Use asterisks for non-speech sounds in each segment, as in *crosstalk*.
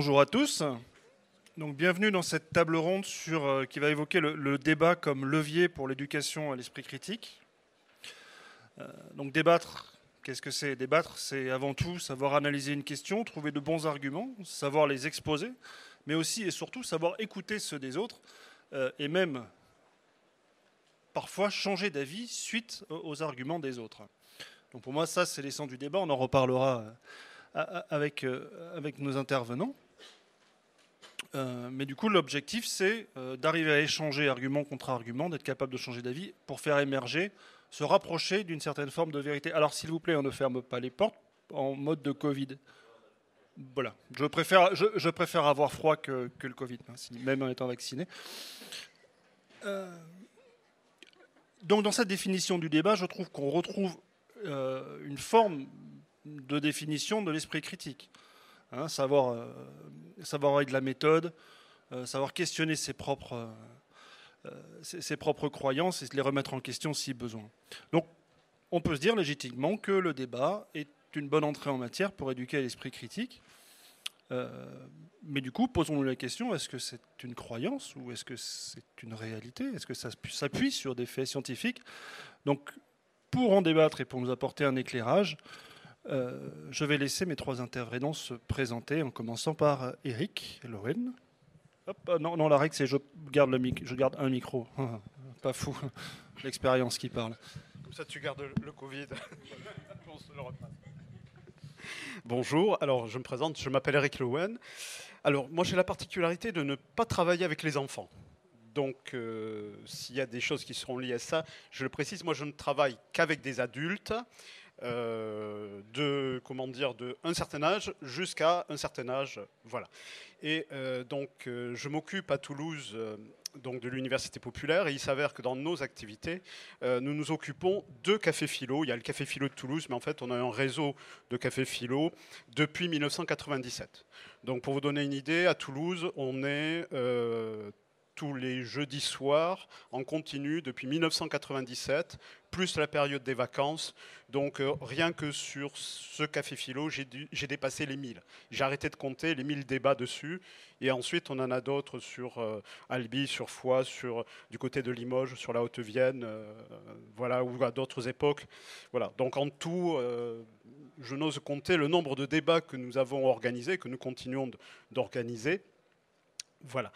Bonjour à tous. Donc, bienvenue dans cette table ronde sur, euh, qui va évoquer le, débat comme levier pour l'éducation à l'esprit critique. Euh, donc débattre, qu'est-ce que c'est Débattre, c'est avant tout savoir analyser une question, trouver de bons arguments, savoir les exposer, mais aussi et surtout savoir écouter ceux des autres euh, et même parfois changer d'avis suite aux arguments des autres. Donc pour moi, ça, c'est l'essence du débat. On en reparlera avec, avec nos intervenants. Euh, mais du coup, l'objectif, c'est euh, d'arriver à échanger argument contre argument, d'être capable de changer d'avis pour faire émerger, se rapprocher d'une certaine forme de vérité. Alors, s'il vous plaît, on ne ferme pas les portes en mode de Covid. Voilà, je préfère, je, préfère avoir froid que, le Covid, hein, même en étant vacciné. Euh, donc, dans cette définition du débat, je trouve qu'on retrouve une forme de définition de l'esprit critique. Hein, savoir, euh, savoir avoir de la méthode, euh, savoir questionner ses propres, euh, ses, propres croyances et les remettre en question si besoin. Donc, on peut se dire légitimement que le débat est une bonne entrée en matière pour éduquer l'esprit critique. mais du coup, posons-nous la question est-ce que c'est une croyance ou est-ce que c'est une réalité? Est-ce que ça s'appuie sur des faits scientifiques? Donc, pour en débattre et pour nous apporter un éclairage, euh, je vais laisser mes trois intervenants se présenter, en commençant par Eric Lowen. Euh, non, non, la règle, c'est je garde, le je garde un micro. *laughs* Pas fou, *laughs* l'expérience qui parle. Comme ça, tu gardes le Covid. *laughs* Bonjour, alors je me présente, je m'appelle Eric Lowen. Alors, moi, j'ai la particularité de ne pas travailler avec les enfants. Donc, euh, s'il y a des choses qui seront liées à ça, je le précise, moi, je ne travaille qu'avec des adultes. Euh, de comment dire de un certain âge jusqu'à un certain âge, voilà. Et euh, donc euh, je m'occupe à Toulouse donc de l'université populaire et il s'avère que dans nos activités, nous nous occupons de cafés philo. Il y a le café philo de Toulouse, mais en fait on a un réseau de cafés philo depuis 1997. Donc pour vous donner une idée, à Toulouse, on est tous les jeudis soirs en continu depuis 1997, plus la période des vacances. Donc euh, rien que sur ce café philo, j'ai dépassé les 1000. J'ai arrêté de compter les 1000 débats dessus. Et ensuite, on en a d'autres sur euh, Albi, sur Foix, sur, du côté de Limoges, sur la Haute-Vienne, euh, voilà, ou à d'autres époques. Voilà. Donc en tout, je n'ose compter le nombre de débats que nous avons organisés, que nous continuons d'organiser. Voilà.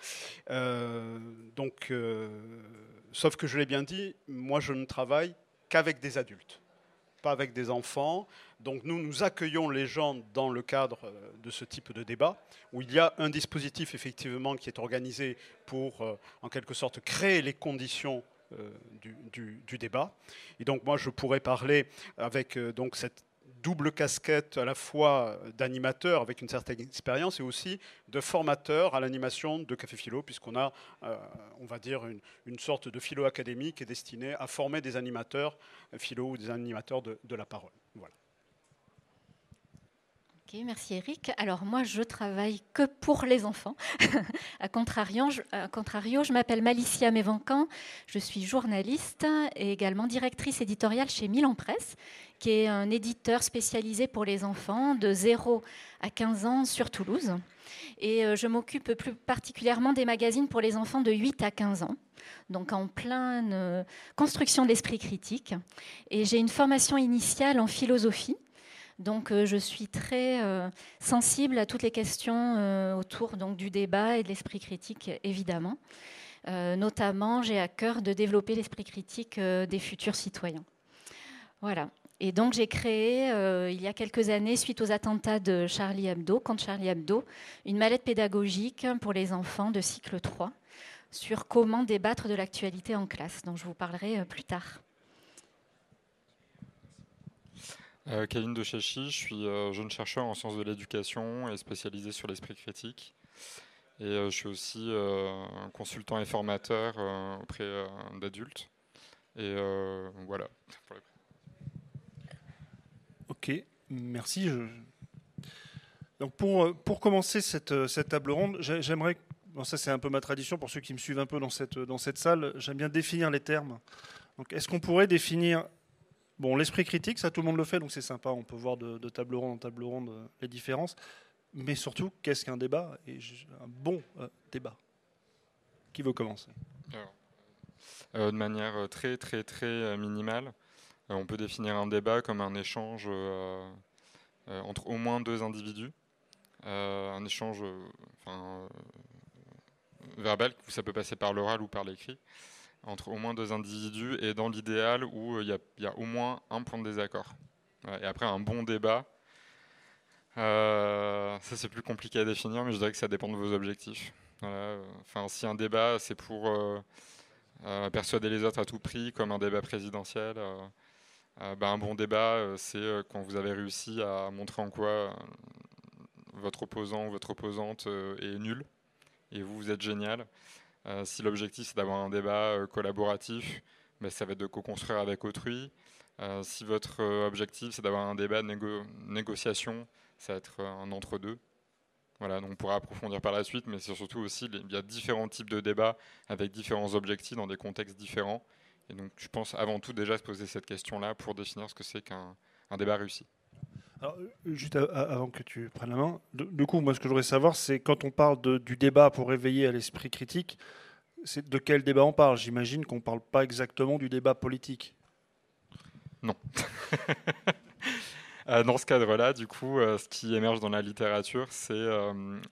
Euh, donc, euh, sauf que je l'ai bien dit, moi je ne travaille qu'avec des adultes, pas avec des enfants. Donc nous, nous accueillons les gens dans le cadre euh, de ce type de débat, où il y a un dispositif effectivement qui est organisé pour, en quelque sorte, créer les conditions du, du, débat. Et donc moi, je pourrais parler avec donc cette double casquette à la fois d'animateur avec une certaine expérience et aussi de formateur à l'animation de Café Philo, puisqu'on a, euh, on va dire, une, sorte de philo académique qui est destinée à former des animateurs philo ou des animateurs de, de la parole. Voilà merci Eric. Alors moi, je travaille que pour les enfants. *laughs* à, contrario, je, contrario, je m'appelle Malicia Mévancan, je suis journaliste et également directrice éditoriale chez Milan Presse, qui est un éditeur spécialisé pour les enfants de 0 à 15 ans sur Toulouse. Et euh, je m'occupe plus particulièrement des magazines pour les enfants de 8 à 15 ans donc en pleine euh, construction d'esprit critique. Et j'ai une formation initiale en philosophie, donc euh, je suis très sensible à toutes les questions autour donc, du débat et de l'esprit critique, évidemment. notamment, j'ai à cœur de développer l'esprit critique des futurs citoyens. Voilà. Et donc j'ai créé, il y a quelques années, suite aux attentats de Charlie Hebdo, contre Charlie Hebdo, une mallette pédagogique pour les enfants de cycle 3 sur comment débattre de l'actualité en classe, dont je vous parlerai plus tard. Euh, de Chechi, je suis euh, jeune chercheur en sciences de l'éducation et spécialisé sur l'esprit critique. Et euh, je suis aussi consultant et formateur auprès d'adultes. Et voilà. Ok, merci. Donc pour, pour commencer cette, cette table ronde, j'aimerais, bon ça c'est un peu ma tradition pour ceux qui me suivent un peu dans cette, dans cette salle, j'aime bien définir les termes. Donc est-ce qu'on pourrait définir Bon, l'esprit critique, ça tout le monde le fait, donc c'est sympa. On peut voir de, table ronde en table ronde euh, les différences. mais surtout, qu'est-ce qu'un débat? Et un bon débat. Qui veut commencer? De manière très, très, très minimale, on peut définir un débat comme un échange entre au moins deux individus. un échange verbal, ça peut passer par l'oral ou par l'écrit, entre au moins deux individus, et dans l'idéal où il y, a au moins un point de désaccord. Et après, un bon débat, euh, ça c'est plus compliqué à définir, mais je dirais que ça dépend de vos objectifs. Si un débat c'est pour euh, euh, persuader les autres à tout prix, comme un débat présidentiel, ben, un bon débat c'est quand vous avez réussi à montrer en quoi votre opposant ou votre opposante est nul et vous, vous êtes génial. si l'objectif c'est d'avoir un débat collaboratif, ben, ça va être de co-construire avec autrui. si votre objectif c'est d'avoir un débat de négociation, ça va être un entre-deux. Voilà, donc on pourra approfondir par la suite, mais c'est surtout aussi, il y a différents types de débats avec différents objectifs dans des contextes différents. Et donc je pense avant tout déjà se poser cette question-là pour définir ce que c'est qu'un débat réussi. Alors, euh, juste avant que tu prennes la main, du coup, moi ce que je voudrais savoir, c'est quand on parle du débat pour réveiller à l'esprit critique, c'est de quel débat on parle? J'imagine qu'on ne parle pas exactement du débat politique. Non. *laughs* Euh, dans ce cadre-là, du coup, euh, ce qui émerge dans la littérature, c'est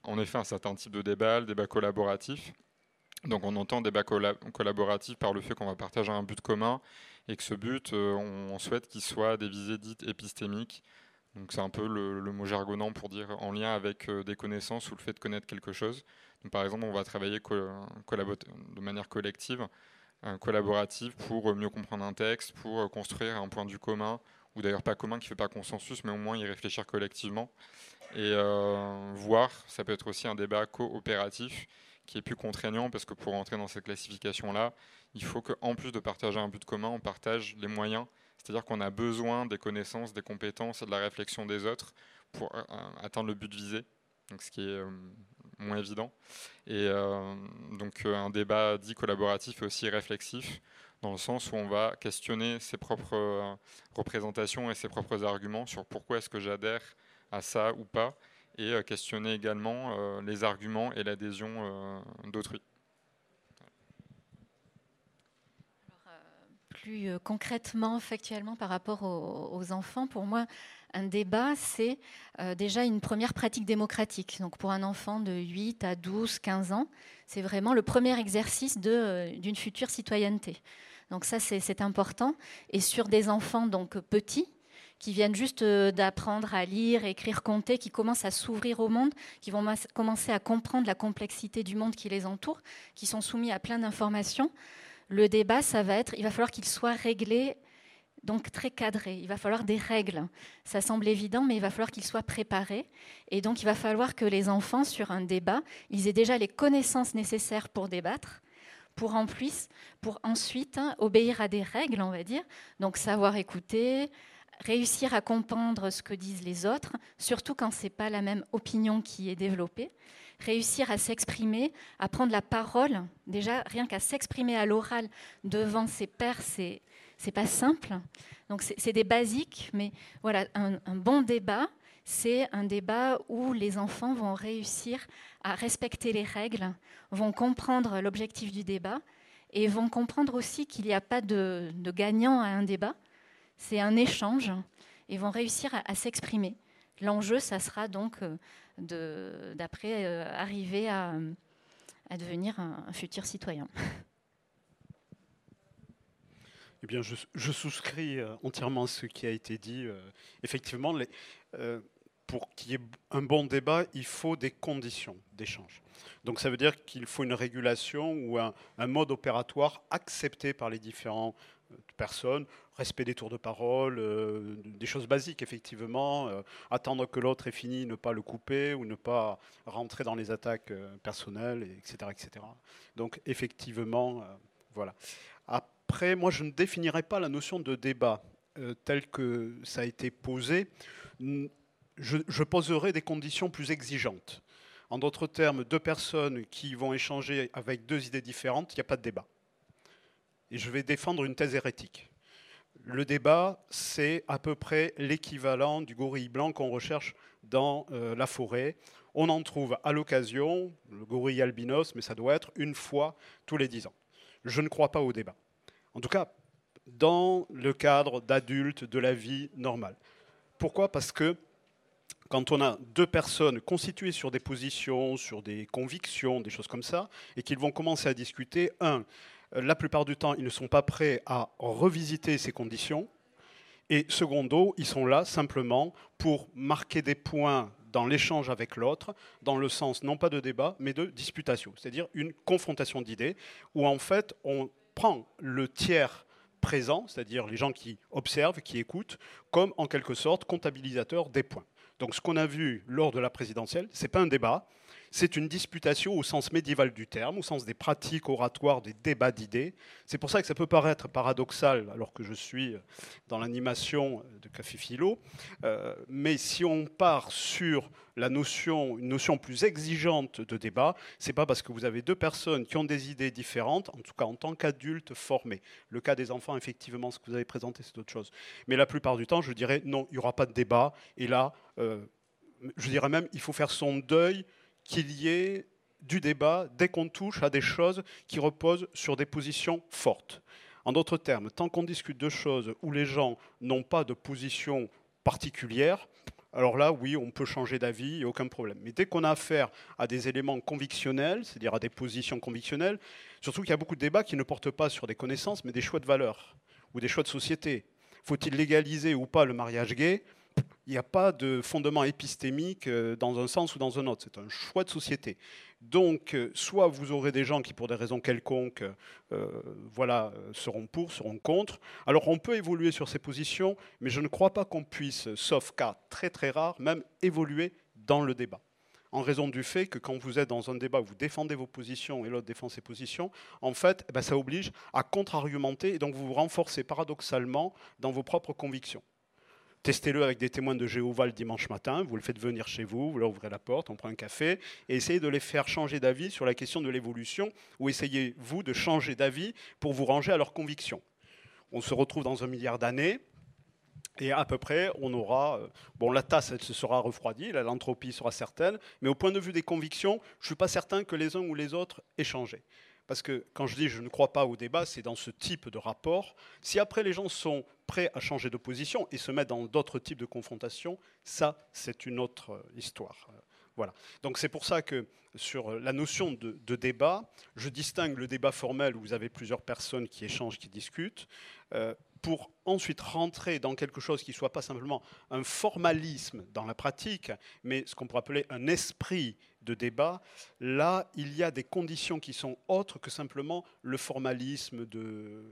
en effet un certain type de débat, le débat collaboratif. Donc on entend débat collaboratif par le fait qu'on va partager un but commun et que ce but, on, souhaite qu'il soit des visées dites épistémiques. Donc c'est un peu le, mot jargonnant pour dire en lien avec des connaissances ou le fait de connaître quelque chose. par exemple, on va travailler de manière collective, collaborative pour mieux comprendre un texte, pour construire un point de vue commun ou d'ailleurs pas commun, qui ne fait pas consensus, mais au moins y réfléchir collectivement. Et euh, voir, ça peut être aussi un débat coopératif qui est plus contraignant, parce que pour entrer dans cette classification-là, il faut qu'en plus de partager un but commun, on partage les moyens. C'est-à-dire qu'on a besoin des connaissances, des compétences et de la réflexion des autres pour euh, atteindre le but visé, donc ce qui est euh, moins évident. Et donc un débat dit collaboratif et aussi réflexif, dans le sens où on va questionner ses propres euh, représentations et ses propres arguments sur pourquoi est-ce que j'adhère à ça ou pas, et euh, questionner également euh, les arguments et l'adhésion d'autrui. plus concrètement, factuellement, par rapport aux, enfants, pour moi, un débat, c'est déjà une première pratique démocratique. Donc pour un enfant de 8 à 12, 15 ans, c'est vraiment le premier exercice d'une future citoyenneté. Donc ça, c'est important. Et sur des enfants donc petits, qui viennent juste euh, d'apprendre à lire, écrire, compter, qui commencent à s'ouvrir au monde, qui vont commencer à comprendre la complexité du monde qui les entoure, qui sont soumis à plein d'informations. Le débat, ça va être, il va falloir qu'il soit réglé, donc très cadré. Il va falloir des règles. Ça semble évident, mais il va falloir qu'il soit préparé. Et donc, il va falloir que les enfants, sur un débat, ils aient déjà les connaissances nécessaires pour débattre pour, en plus, pour ensuite hein, obéir à des règles, on va dire. Donc savoir écouter, réussir à comprendre ce que disent les autres, surtout quand ce n'est pas la même opinion qui est développée. Réussir à s'exprimer, à prendre la parole, déjà rien qu'à s'exprimer à l'oral devant ses pairs, c'est c'est pas simple. Donc c'est des basiques, mais voilà, un bon débat, c'est un débat où les enfants vont réussir à respecter les règles, vont comprendre l'objectif du débat et vont comprendre aussi qu'il n'y a pas de, gagnant à un débat, c'est un échange et vont réussir à, s'exprimer. L'enjeu, ça sera donc euh, d'après euh, arriver à, devenir un, futur citoyen. Eh bien, je, souscris euh, entièrement à ce qui a été dit. effectivement, pour qu'il y ait un bon débat, il faut des conditions d'échange. Donc ça veut dire qu'il faut une régulation ou un, mode opératoire accepté par les différentes personnes, respect des tours de parole, euh, des choses basiques effectivement, euh, attendre que l'autre ait fini, ne pas le couper ou ne pas rentrer dans les attaques personnelles, etc., etc. Donc effectivement, voilà. Après, moi je ne définirais pas la notion de débat telle que ça a été posé je, poserai des conditions plus exigeantes. En d'autres termes, deux personnes qui vont échanger avec deux idées différentes, il n'y a pas de débat. Et je vais défendre une thèse hérétique. Le débat, c'est à peu près l'équivalent du gorille blanc qu'on recherche dans euh, la forêt. on en trouve à l'occasion, le gorille albinos, mais ça doit être une fois tous les dix ans. Je ne crois pas au débat. En tout cas, dans le cadre d'adultes, de la vie normale. Pourquoi? Parce que quand on a deux personnes constituées sur des positions, sur des convictions, des choses comme ça, et qu'ils vont commencer à discuter, un, la plupart du temps, ils ne sont pas prêts à revisiter ces conditions, et secondo, ils sont là simplement pour marquer des points dans l'échange avec l'autre, dans le sens non pas de débat, mais de disputation, c'est-à-dire une confrontation d'idées, où en fait on prend le tiers présent, c'est-à-dire les gens qui observent, qui écoutent, comme en quelque sorte comptabilisateur des points. Donc ce qu'on a vu lors de la présidentielle, ce n'est pas un débat, c'est une disputation au sens médiéval du terme, au sens des pratiques oratoires, des débats d'idées. C'est pour ça que ça peut paraître paradoxal, alors que je suis dans l'animation de Café Philo. Euh, mais si on part sur la notion, une notion plus exigeante de débat, c'est pas parce que vous avez deux personnes qui ont des idées différentes, en tout cas en tant qu'adultes formés. Le cas des enfants, effectivement, ce que vous avez présenté, c'est autre chose. Mais la plupart du temps, je dirais non, il n'y aura pas de débat. Et là, euh, je dirais même, il faut faire son deuil qu'il y ait du débat dès qu'on touche à des choses qui reposent sur des positions fortes. En d'autres termes, tant qu'on discute de choses où les gens n'ont pas de position particulière, alors là, oui, on peut changer d'avis, aucun problème. Mais dès qu'on a affaire à des éléments convictionnels, c'est-à-dire à des positions convictionnelles, surtout qu'il y a beaucoup de débats qui ne portent pas sur des connaissances, mais des choix de valeurs ou des choix de société. Faut-il légaliser ou pas le mariage gay il n'y a pas de fondement épistémique euh, dans un sens ou dans un autre. C'est un choix de société. Donc, euh, soit vous aurez des gens qui, pour des raisons quelconques, euh, voilà, seront pour, seront contre. Alors, on peut évoluer sur ces positions, mais je ne crois pas qu'on puisse, sauf cas très très rare, même évoluer dans le débat. En raison du fait que quand vous êtes dans un débat où vous défendez vos positions et l'autre défend ses positions, en fait, eh ben, ça oblige à contre-argumenter et donc vous vous renforcez paradoxalement dans vos propres convictions. Testez-le avec des témoins de Jéhovah le dimanche matin, vous le faites venir chez vous, vous leur ouvrez la porte, on prend un café, et essayez de les faire changer d'avis sur la question de l'évolution, ou essayez-vous de changer d'avis pour vous ranger à leurs convictions. On se retrouve dans un milliard d'années, et à peu près, on aura. Euh, bon, la tasse, elle se sera refroidie, l'entropie sera certaine, mais au point de vue des convictions, je ne suis pas certain que les uns ou les autres aient changé. Parce que quand je dis je ne crois pas au débat, c'est dans ce type de rapport. Si après les gens sont prêts à changer de position et se mettre dans d'autres types de confrontations, ça, c'est une autre euh, histoire. Euh, voilà. Donc c'est pour ça que sur la notion de, débat, je distingue le débat formel où vous avez plusieurs personnes qui échangent, qui discutent, euh, pour ensuite rentrer dans quelque chose qui ne soit pas simplement un formalisme dans la pratique, mais ce qu'on pourrait appeler un esprit de débat, là, il y a des conditions qui sont autres que simplement le formalisme de,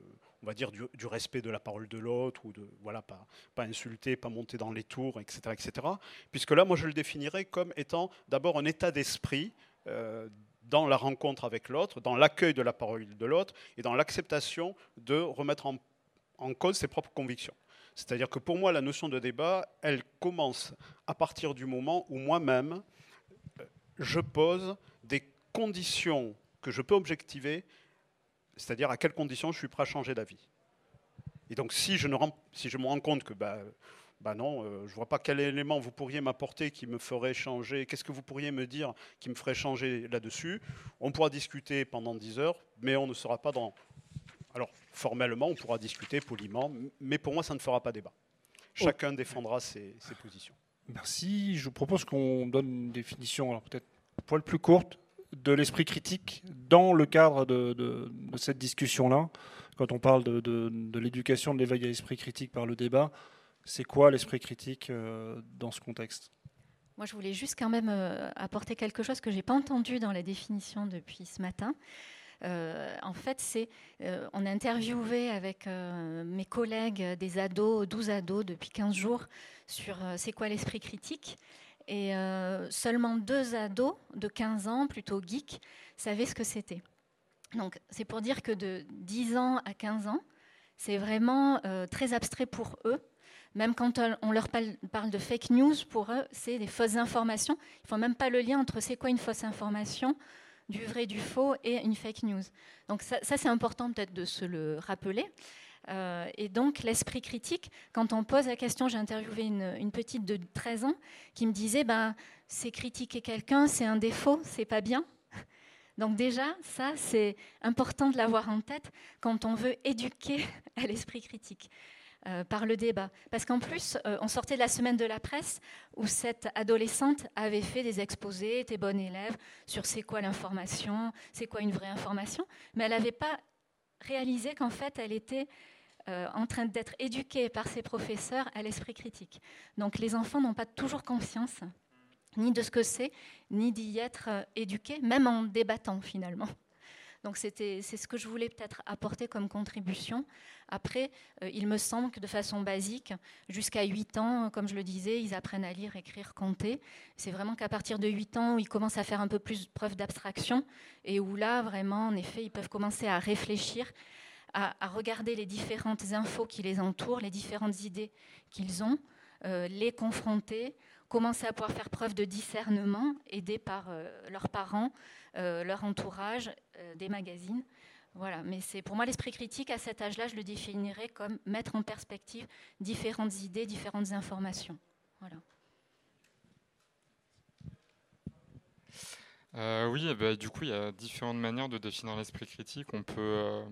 on va dire, du, respect de la parole de l'autre, ou de, voilà, pas, pas insulter, pas monter dans les tours, etc., etc. Puisque là, moi, je le définirais comme étant d'abord un état d'esprit euh, dans la rencontre avec l'autre, dans l'accueil de la parole de l'autre, et dans l'acceptation de remettre en, en cause ses propres convictions. C'est-à-dire que pour moi, la notion de débat, elle commence à partir du moment où moi-même, je pose des conditions que je peux objectiver, c'est-à-dire à quelles conditions je suis prêt à changer d'avis. Et donc si je, ne, si je me rends compte que bah, bah non, euh, je ne vois pas quel élément vous pourriez m'apporter qui me ferait changer, qu'est-ce que vous pourriez me dire qui me ferait changer là-dessus, on pourra discuter pendant 10 heures, mais on ne sera pas dans... Alors formellement, on pourra discuter poliment, mais pour moi, ça ne fera pas débat. Chacun défendra ses positions. Merci. Je vous propose qu'on donne une définition, alors peut-être poil plus courte, de l'esprit critique dans le cadre de, cette discussion-là. Quand on parle de, l'éducation de l'éveil à l'esprit critique par le débat, c'est quoi l'esprit critique euh, dans ce contexte? Moi, je voulais juste quand même euh, apporter quelque chose que je n'ai pas entendu dans la définition depuis ce matin. Euh, en fait, euh, on a interviewé avec euh, mes collègues des ados, 12 ados depuis 15 jours, sur c'est quoi l'esprit critique? Et seulement deux ados de 15 ans, plutôt geeks, savaient ce que c'était. Donc, c'est pour dire que de 10 ans à 15 ans, c'est vraiment très abstrait pour eux. Même quand on leur parle de fake news, pour eux, c'est des fausses informations. Ils ne font même pas le lien entre c'est quoi une fausse information du vrai, du faux et une fake news. Donc ça, c'est important peut-être de se le rappeler. et donc l'esprit critique, quand on pose la question, j'ai interviewé une, petite de 13 ans qui me disait, ben, c'est critiquer quelqu'un, c'est un défaut, c'est pas bien. Donc déjà, ça, c'est important de l'avoir en tête quand on veut éduquer *laughs* à l'esprit critique. Euh, par le débat. Parce qu'en plus, euh, on sortait de la semaine de la presse où cette adolescente avait fait des exposés, était bonne élève, sur c'est quoi l'information, c'est quoi une vraie information, mais elle n'avait pas réalisé qu'en fait, elle était euh, en train d'être éduquée par ses professeurs à l'esprit critique. Donc les enfants n'ont pas toujours conscience ni de ce que c'est, ni d'y être éduqués, même en débattant finalement. Donc c'est ce que je voulais peut-être apporter comme contribution. Après, euh, il me semble que de façon basique, jusqu'à 8 ans, comme je le disais, ils apprennent à lire, écrire, compter. C'est vraiment qu'à partir de 8 ans où ils commencent à faire un peu plus preuve d'abstraction et où là, vraiment, en effet, ils peuvent commencer à réfléchir, à, regarder les différentes infos qui les entourent, les différentes idées qu'ils ont, euh, les confronter, commencer à pouvoir faire preuve de discernement, aidés par euh, leurs parents, euh, leur entourage, euh, des magazines. Voilà, mais c'est pour moi l'esprit critique à cet âge-là, je le définirais comme mettre en perspective différentes idées, différentes informations. Voilà. oui, eh ben, du coup, il y a différentes manières de définir l'esprit critique. On peut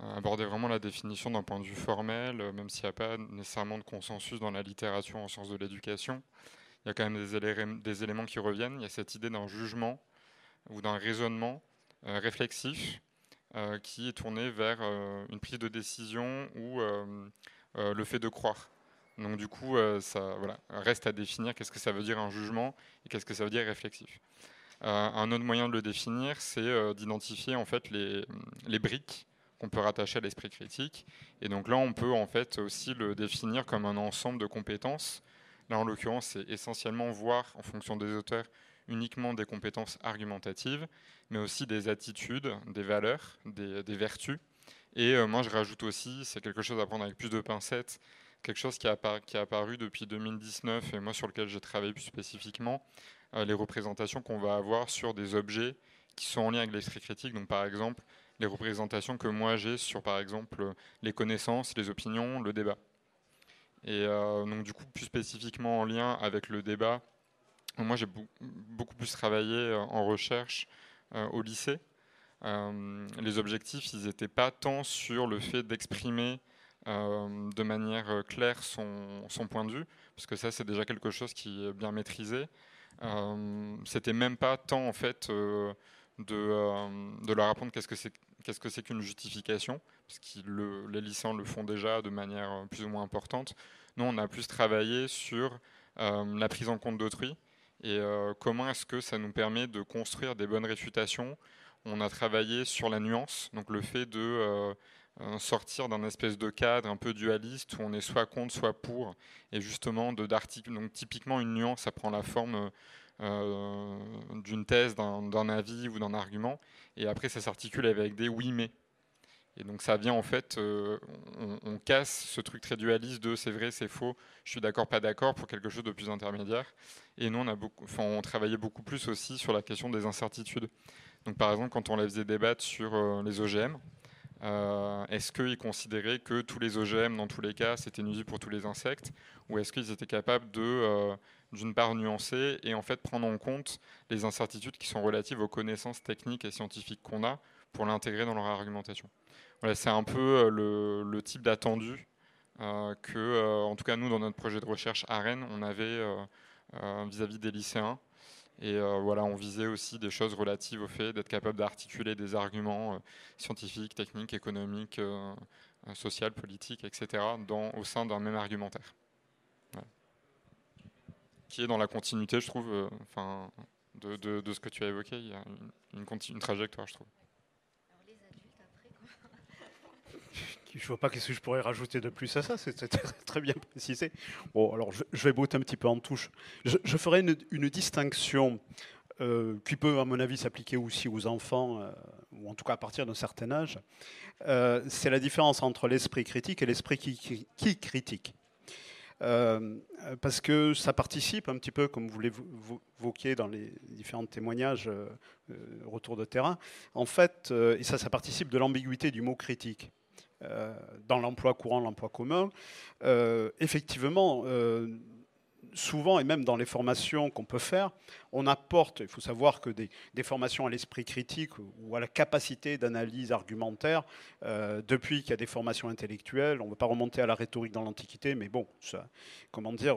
aborder vraiment la définition d'un point de vue formel, même s'il n'y a pas nécessairement de consensus dans la littérature en sciences de l'éducation. Il y a quand même des éléments qui reviennent. Il y a cette idée d'un jugement ou d'un raisonnement euh, réflexif euh, qui est tourné vers euh, une prise de décision ou le fait de croire. Donc du coup, ça voilà, reste à définir qu'est-ce que ça veut dire un jugement et qu'est-ce que ça veut dire réflexif. un autre moyen de le définir, c'est d'identifier en fait les briques qu'on peut rattacher à l'esprit critique. Et donc là, on peut en fait aussi le définir comme un ensemble de compétences. Là, en l'occurrence, c'est essentiellement voir, en fonction des auteurs, uniquement des compétences argumentatives, mais aussi des attitudes, des valeurs, des, vertus. Et euh, moi, je rajoute aussi, c'est quelque chose à prendre avec plus de pincettes, quelque chose qui a, qui apparu depuis 2019 et moi sur lequel j'ai travaillé plus spécifiquement, euh, les représentations qu'on va avoir sur des objets qui sont en lien avec l'esprit critique. Donc, par exemple, les représentations que moi j'ai sur, par exemple, les connaissances, les opinions, le débat. Et euh, donc, du coup, plus spécifiquement en lien avec le débat, moi, j'ai beaucoup plus travaillé euh, en recherche euh, au lycée. Les objectifs, ils n'étaient pas tant sur le fait d'exprimer de manière claire son, son, point de vue, parce que ça, c'est déjà quelque chose qui est bien maîtrisé. C'était même pas tant, en fait, de, de leur apprendre qu'est-ce que c'est qu'est-ce que c'est qu'une justification, parce que le, les lycéens le font déjà de manière plus ou moins importante. Nous, on a plus travaillé sur la prise en compte d'autrui, et euh, comment est-ce que ça nous permet de construire des bonnes réfutations On a travaillé sur la nuance, donc le fait de euh, euh, sortir d'un espèce de cadre un peu dualiste où on est soit contre, soit pour, et justement d'articles. Donc typiquement une nuance, ça prend la forme d'une thèse, d'un avis ou d'un argument, et après ça s'articule avec des oui mais. Et donc ça vient en fait, on, on, casse ce truc très dualiste de c'est vrai, c'est faux, je suis d'accord, pas d'accord pour quelque chose de plus intermédiaire. Et nous, on, a beaucoup, on travaillait beaucoup plus aussi sur la question des incertitudes. Donc, par exemple, quand on les faisait débattre sur euh, les OGM, euh, est-ce qu'ils considéraient que tous les OGM, dans tous les cas, c'était nuisible pour tous les insectes Ou est-ce qu'ils étaient capables de, euh, d'une part, nuancer et en fait prendre en compte les incertitudes qui sont relatives aux connaissances techniques et scientifiques qu'on a pour l'intégrer dans leur argumentation Voilà, c'est un peu le, le type d'attendu que, en tout cas, nous, dans notre projet de recherche à Rennes, on avait euh, vis-à-vis des lycéens. Et euh, voilà, on visait aussi des choses relatives au fait d'être capable d'articuler des arguments euh, scientifiques, techniques, économiques, sociaux, politiques, etc., au sein d'un même argumentaire. Qui est dans la continuité, je trouve, enfin, de, de, ce que tu as évoqué. Il y a une, une, une trajectoire, je trouve. *laughs* Je ne vois pas qu'est-ce que je pourrais rajouter de plus à ça, c'est très bien précisé. Bon, alors je, vais botter un petit peu en touche. Je, ferai une, distinction euh, qui peut, à mon avis, s'appliquer aussi aux enfants, euh, ou en tout cas à partir d'un certain âge. Euh, c'est la différence entre l'esprit critique et l'esprit qui, critique. Parce que ça participe un petit peu, comme vous l'évoquiez dans les différents témoignages retour de terrain, en fait, et ça, ça participe de l'ambiguïté du mot critique dans l'emploi courant, l'emploi commun, effectivement, souvent, et même dans les formations qu'on peut faire, on apporte, il faut savoir que des, formations à l'esprit critique ou à la capacité d'analyse argumentaire, euh, depuis qu'il y a des formations intellectuelles, on ne veut pas remonter à la rhétorique dans l'Antiquité, mais bon, ça, comment dire,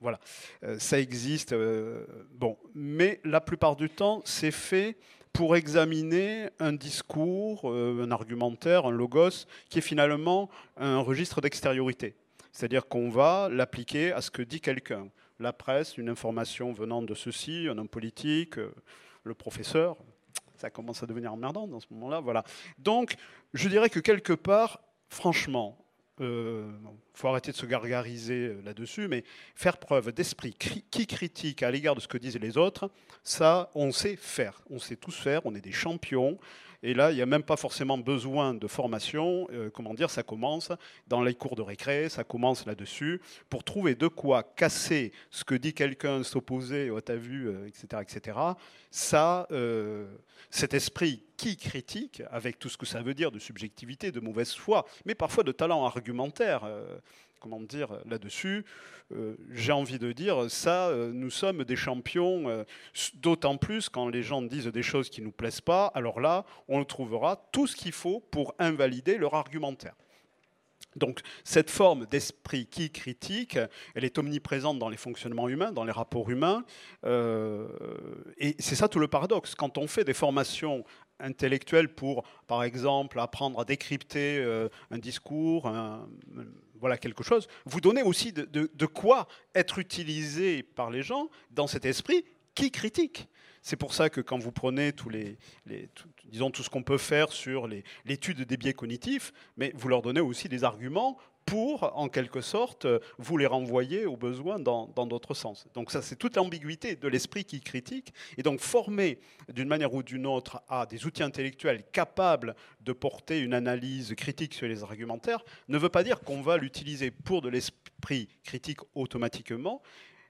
voilà, euh, ça existe. Euh, bon, mais la plupart du temps, c'est fait pour examiner un discours, un argumentaire, un logos, qui est finalement un registre d'extériorité. C'est-à-dire qu'on va l'appliquer à ce que dit quelqu'un. La presse, une information venant de ceci, un homme politique, euh, le professeur. Ça commence à devenir emmerdant dans ce moment-là. Voilà. Donc, je dirais que quelque part, franchement, il euh, faut arrêter de se gargariser euh, là-dessus, mais faire preuve d'esprit qui critique à l'égard de ce que disent les autres, ça, on sait faire. On sait tous faire, on est des champions. Et là, il n'y a même pas forcément besoin de formation. Euh, comment dire, ça commence dans les cours de récré, ça commence là-dessus, pour trouver de quoi casser ce que dit quelqu'un, s'opposer, oh, t'as vu, etc., euh, etc. Ça, euh, cet esprit qui critique, avec tout ce que ça veut dire de subjectivité, de mauvaise foi, mais parfois de talent argumentaire, comment dire, là-dessus, euh, j'ai envie de dire, ça, euh, nous sommes des champions, euh, d'autant plus quand les gens disent des choses qui ne nous plaisent pas, alors là, on trouvera tout ce qu'il faut pour invalider leur argumentaire. Donc cette forme d'esprit qui critique, elle est omniprésente dans les fonctionnements humains, dans les rapports humains. et c'est ça tout le paradoxe. Quand on fait des formations intellectuelles pour, par exemple, apprendre à décrypter un discours, un, voilà quelque chose. Vous donnez aussi de, quoi être utilisé par les gens dans cet esprit qui critique. C'est pour ça que quand vous prenez les, disons tout ce qu'on peut faire sur l'étude des biais cognitifs, mais vous leur donnez aussi des arguments pour, en quelque sorte, vous les renvoyer aux besoins dans d'autres sens. Donc ça, c'est toute l'ambiguïté de l'esprit qui critique. Et donc former, d'une manière ou d'une autre, à des outils intellectuels capables de porter une analyse critique sur les argumentaires, ne veut pas dire qu'on va l'utiliser pour de l'esprit critique automatiquement,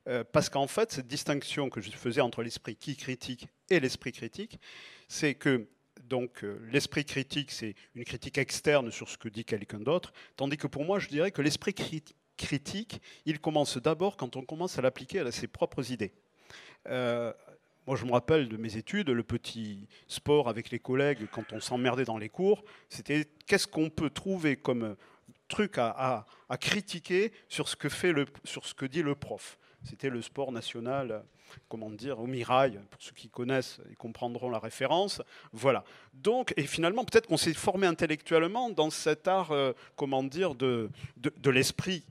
euh, parce qu'en fait, cette distinction que je faisais entre l'esprit qui critique et l'esprit critique, c'est que donc euh, l'esprit critique, c'est une critique externe sur ce que dit quelqu'un d'autre, tandis que pour moi, je dirais que l'esprit critique, il commence d'abord quand on commence à l'appliquer à ses propres idées. Euh, moi, je me rappelle de mes études, le petit sport avec les collègues quand on s'emmerdait dans les cours, c'était qu'est-ce qu'on peut trouver comme truc à, critiquer sur ce que fait le, sur ce que dit le prof. C'était le sport national comment dire, au Mirail, pour ceux qui connaissent et comprendront la référence. Voilà. Donc, et finalement, peut-être qu'on s'est formé intellectuellement dans cet art, euh, comment dire, de, de l'esprit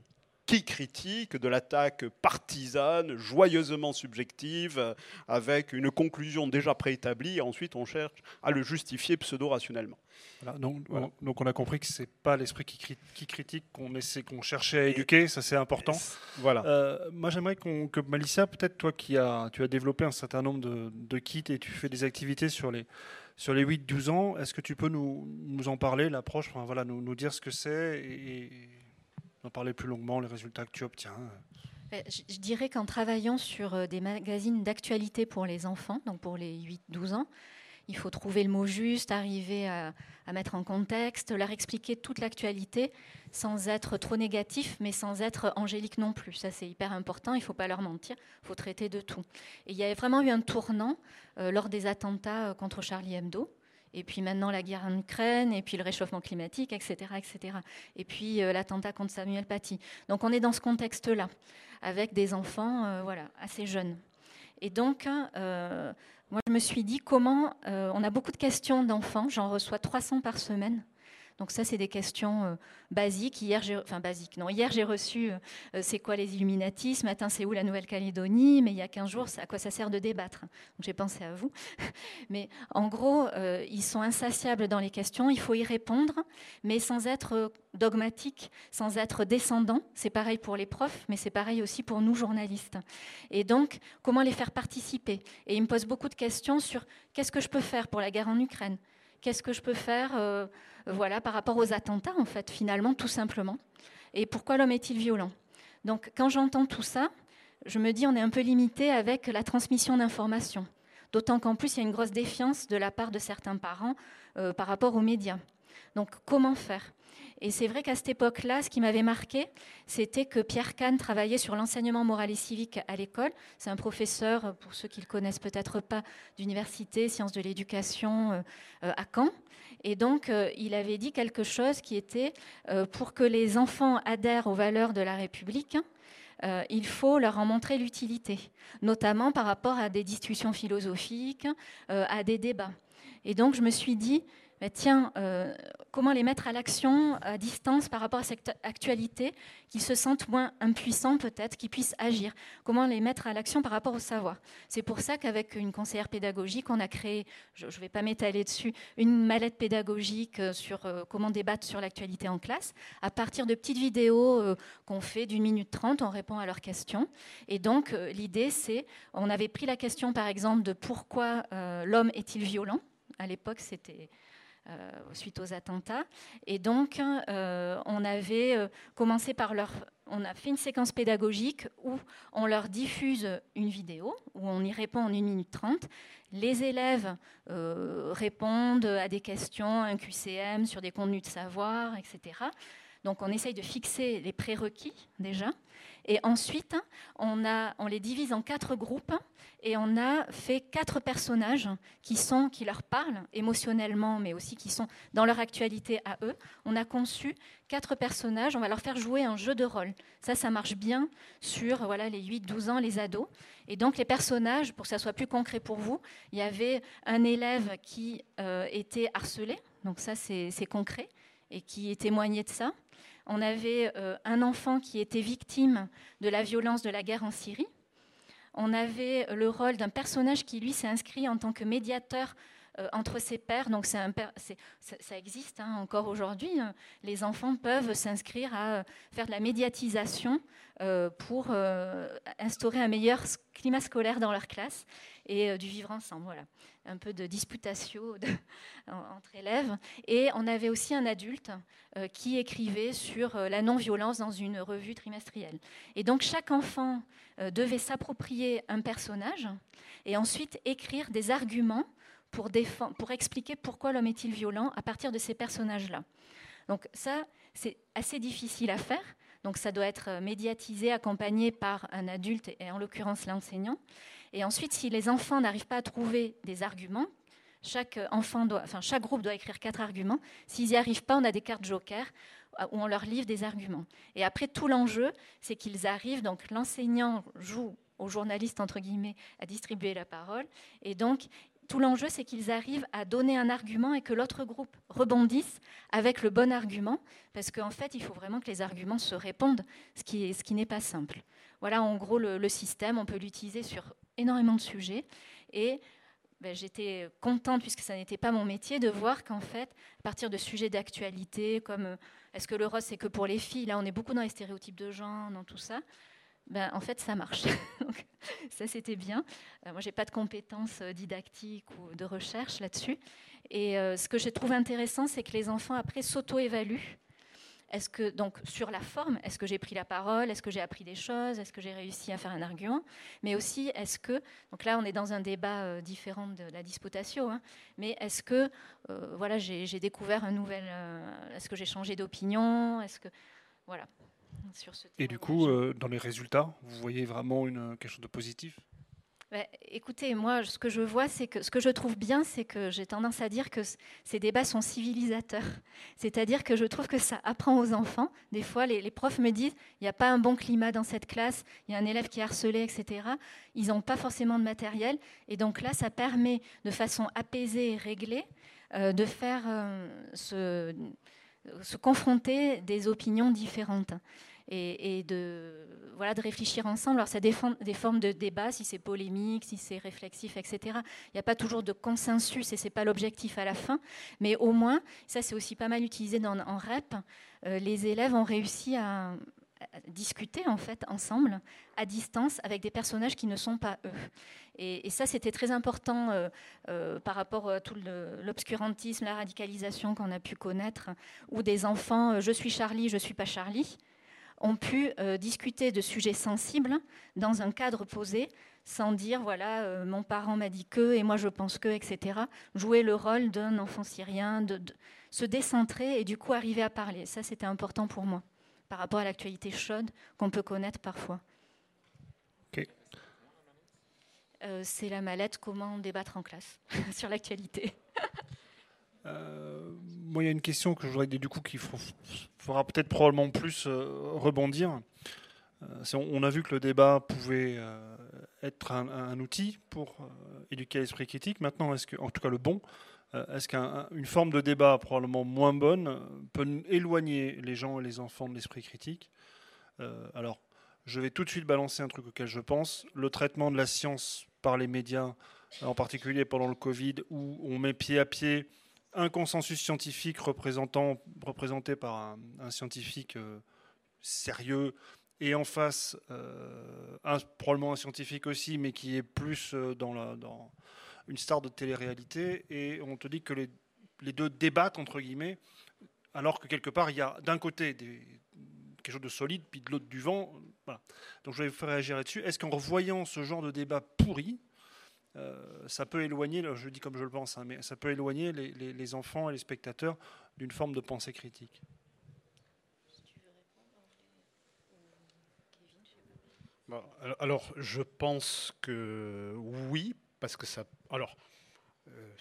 qui critique de l'attaque partisane, joyeusement subjective, avec une conclusion déjà préétablie, et ensuite on cherche à le justifier pseudo-rationnellement. donc, on, a compris que ce n'est pas l'esprit qui, critique qu'on essaie, qu'on cherchait à éduquer, ça c'est important. Voilà. Euh, moi j'aimerais que Malicia, peut-être toi qui as, tu as développé un certain nombre de, kits et tu fais des activités sur les, sur les 8-12 ans, est-ce que tu peux nous, nous en parler, l'approche, enfin, voilà, nous, nous, dire ce que c'est et en parler plus longuement, les résultats que tu obtiens euh, je dirais qu'en travaillant sur euh, des magazines d'actualité pour les enfants, donc pour les 8-12 ans, il faut trouver le mot juste, arriver à, mettre en contexte, leur expliquer toute l'actualité sans être trop négatif, mais sans être angélique non plus. Ça, c'est hyper important, il ne faut pas leur mentir, il faut traiter de tout. Et il y a vraiment eu un tournant euh, lors des attentats contre Charlie Hebdo et puis maintenant la guerre en Ukraine, et puis le réchauffement climatique, etc. etc. Et puis euh, l'attentat contre Samuel Paty. Donc on est dans ce contexte-là, avec des enfants euh, voilà, assez jeunes. Et donc, euh, moi je me suis dit comment, on a beaucoup de questions d'enfants, j'en reçois 300 par semaine. Donc ça, c'est des questions euh, basiques. Hier, j'ai, enfin basiques. Reçu euh, euh, c'est quoi les Illuminati, ce matin c'est où la Nouvelle-Calédonie, mais il y a 15 jours, à quoi ça sert de débattre? J'ai pensé à vous. *laughs* Mais en gros, ils sont insatiables dans les questions. Il faut y répondre, mais sans être dogmatique, sans être descendant. C'est pareil pour les profs, mais c'est pareil aussi pour nous journalistes. Et donc, comment les faire participer? Et ils me posent beaucoup de questions sur qu'est-ce que je peux faire pour la guerre en Ukraine? Qu'est-ce que je peux faire voilà, par rapport aux attentats, en fait, finalement, tout simplement. Et pourquoi l'homme est-il violent? Donc, quand j'entends tout ça, je me dis on est un peu limité avec la transmission d'informations. D'autant qu'en plus, il y a une grosse défiance de la part de certains parents euh, par rapport aux médias. Donc, comment faire? Et c'est vrai qu'à cette époque-là, ce qui m'avait marqué, c'était que Pierre Kahn travaillait sur l'enseignement moral et civique à l'école. C'est un professeur, pour ceux qui ne le connaissent peut-être pas, d'université, sciences de l'éducation euh, euh, à Caen. Et donc, euh, il avait dit quelque chose qui était, pour que les enfants adhèrent aux valeurs de la République, il faut leur en montrer l'utilité, notamment par rapport à des discussions philosophiques, à des débats. Et donc, je me suis dit, tiens, euh, comment les mettre à l'action à distance par rapport à cette actualité, qu'ils se sentent moins impuissants peut-être, qu'ils puissent agir? Comment les mettre à l'action par rapport au savoir? C'est pour ça qu'avec une conseillère pédagogique, on a créé, je ne vais pas m'étaler dessus, une mallette pédagogique euh, sur euh, comment débattre sur l'actualité en classe, à partir de petites vidéos qu'on fait d'une minute trente, on répond à leurs questions. Et donc l'idée, c'est, on avait pris la question par exemple de pourquoi l'homme est-il violent? À l'époque, c'était suite aux attentats. Et donc, euh, on avait euh, commencé par leur. On a fait une séquence pédagogique où on leur diffuse une vidéo, où on y répond en 1 minute 30. Les élèves répondent à des questions, un QCM sur des contenus de savoir, etc. Donc on essaye de fixer les prérequis déjà. Et ensuite, on, les divise en quatre groupes et on a fait quatre personnages qui, sont, qui leur parlent émotionnellement, mais aussi qui sont dans leur actualité à eux. On a conçu quatre personnages, on va leur faire jouer un jeu de rôle. Ça, ça marche bien sur voilà, les 8-12 ans, les ados. Et donc les personnages, pour que ça soit plus concret pour vous, il y avait un élève qui euh, était harcelé, donc ça c'est concret, et qui témoignait de ça. On avait euh, un enfant qui était victime de la violence de la guerre en Syrie. On avait le rôle d'un personnage qui, lui, s'est inscrit en tant que médiateur euh, entre ses pères. Donc ça, existe hein, encore aujourd'hui. Les enfants peuvent s'inscrire à euh, faire de la médiatisation pour instaurer un meilleur climat scolaire dans leur classe et du vivre ensemble. Voilà un peu de disputation *laughs* entre élèves. Et on avait aussi un adulte euh, qui écrivait sur euh, la non-violence dans une revue trimestrielle. Et donc chaque enfant euh, devait s'approprier un personnage et ensuite écrire des arguments pour, pour expliquer pourquoi l'homme est-il violent à partir de ces personnages-là. Donc ça, c'est assez difficile à faire. Donc ça doit être médiatisé, accompagné par un adulte, et en l'occurrence l'enseignant. Et ensuite, si les enfants n'arrivent pas à trouver des arguments, chaque, enfant doit, enfin, chaque groupe doit écrire quatre arguments. S'ils n'y arrivent pas, on a des cartes joker euh, où on leur livre des arguments. Et après, tout l'enjeu, c'est qu'ils arrivent, donc l'enseignant joue aux journalistes, entre guillemets, à distribuer la parole. Et donc, tout l'enjeu, c'est qu'ils arrivent à donner un argument et que l'autre groupe rebondisse avec le bon argument, parce qu'en fait, il faut vraiment que les arguments se répondent, ce qui, n'est pas simple. Voilà en gros le système, on peut l'utiliser sur énormément de sujets. Et ben, j'étais contente, puisque ça n'était pas mon métier, de voir qu'en fait, à partir de sujets d'actualité, comme euh, est-ce que le rose c'est que pour les filles, là on est beaucoup dans les stéréotypes de genre, dans tout ça, ben, en fait ça marche. *laughs* Ça c'était bien. Euh, moi j'ai pas de compétences euh, didactiques ou de recherche là-dessus. Et ce que j'ai trouvé intéressant, c'est que les enfants après s'auto-évaluent est-ce que, donc, sur la forme, est-ce que j'ai pris la parole Est-ce que j'ai appris des choses Est-ce que j'ai réussi à faire un argument? Mais aussi, est-ce que, donc là, on est dans un débat euh, différent de la disputation, hein, mais est-ce que, euh, voilà, j'ai découvert un nouvel. Euh, est-ce que j'ai changé d'opinion? Est-ce que. Voilà. Sur ce Et du coup, dans les résultats, vous voyez vraiment une, quelque chose de positif? Bah, écoutez, moi, ce que je vois, c'est que ce que je trouve bien, c'est que j'ai tendance à dire que ces débats sont civilisateurs. *laughs* C'est-à-dire que je trouve que ça apprend aux enfants. Des fois, les, profs me disent il n'y a pas un bon climat dans cette classe, il y a un élève qui est harcelé, etc. Ils n'ont pas forcément de matériel. Et donc là, ça permet de façon apaisée et réglée euh, de faire euh, se confronter des opinions différentes et, de, voilà, de réfléchir ensemble. Alors, ça défend des formes de débat, si c'est polémique, si c'est réflexif, etc. Il n'y a pas toujours de consensus et ce n'est pas l'objectif à la fin. Mais au moins, ça c'est aussi pas mal utilisé dans, en REP, euh, les élèves ont réussi à, discuter en fait ensemble, à distance, avec des personnages qui ne sont pas eux. Et, ça, c'était très important euh, euh, par rapport à tout l'obscurantisme, la radicalisation qu'on a pu connaître, où des enfants, je suis Charlie, je suis pas Charlie ont pu discuter de sujets sensibles dans un cadre posé, sans dire voilà, mon parent m'a dit que et moi je pense que, etc. Jouer le rôle d'un enfant syrien, de, se décentrer et du coup arriver à parler. Ça, c'était important pour moi par rapport à l'actualité chaude qu'on peut connaître parfois. Euh, c'est la mallette comment débattre en classe *laughs* sur l'actualité? Euh, moi, il y a une question que je voudrais du coup qui fera peut-être probablement plus euh, rebondir. On, a vu que le débat pouvait être un, outil pour éduquer l'esprit critique. Maintenant, est-ce que, en tout cas le bon, est-ce qu'une forme de débat probablement moins bonne peut éloigner les gens et les enfants de l'esprit critique? Alors, je vais tout de suite balancer un truc auquel je pense. Le traitement de la science par les médias, en particulier pendant le Covid, où on met pied à pied un consensus scientifique représenté par un, scientifique euh, sérieux et en face euh, un, probablement un scientifique aussi, mais qui est plus euh, dans, la, une star de télé-réalité, et on te dit que les, les, deux débattent, entre guillemets, alors que quelque part, il y a d'un côté des, quelque chose de solide, puis de l'autre du vent. Voilà. Donc je vais vous faire réagir là-dessus. Est-ce qu'en revoyant ce genre de débat pourri, euh, ça peut éloigner, je dis comme je le pense, hein, mais ça peut éloigner les, enfants et les spectateurs d'une forme de pensée critique? Alors, je pense que oui, parce que ça. Alors, euh,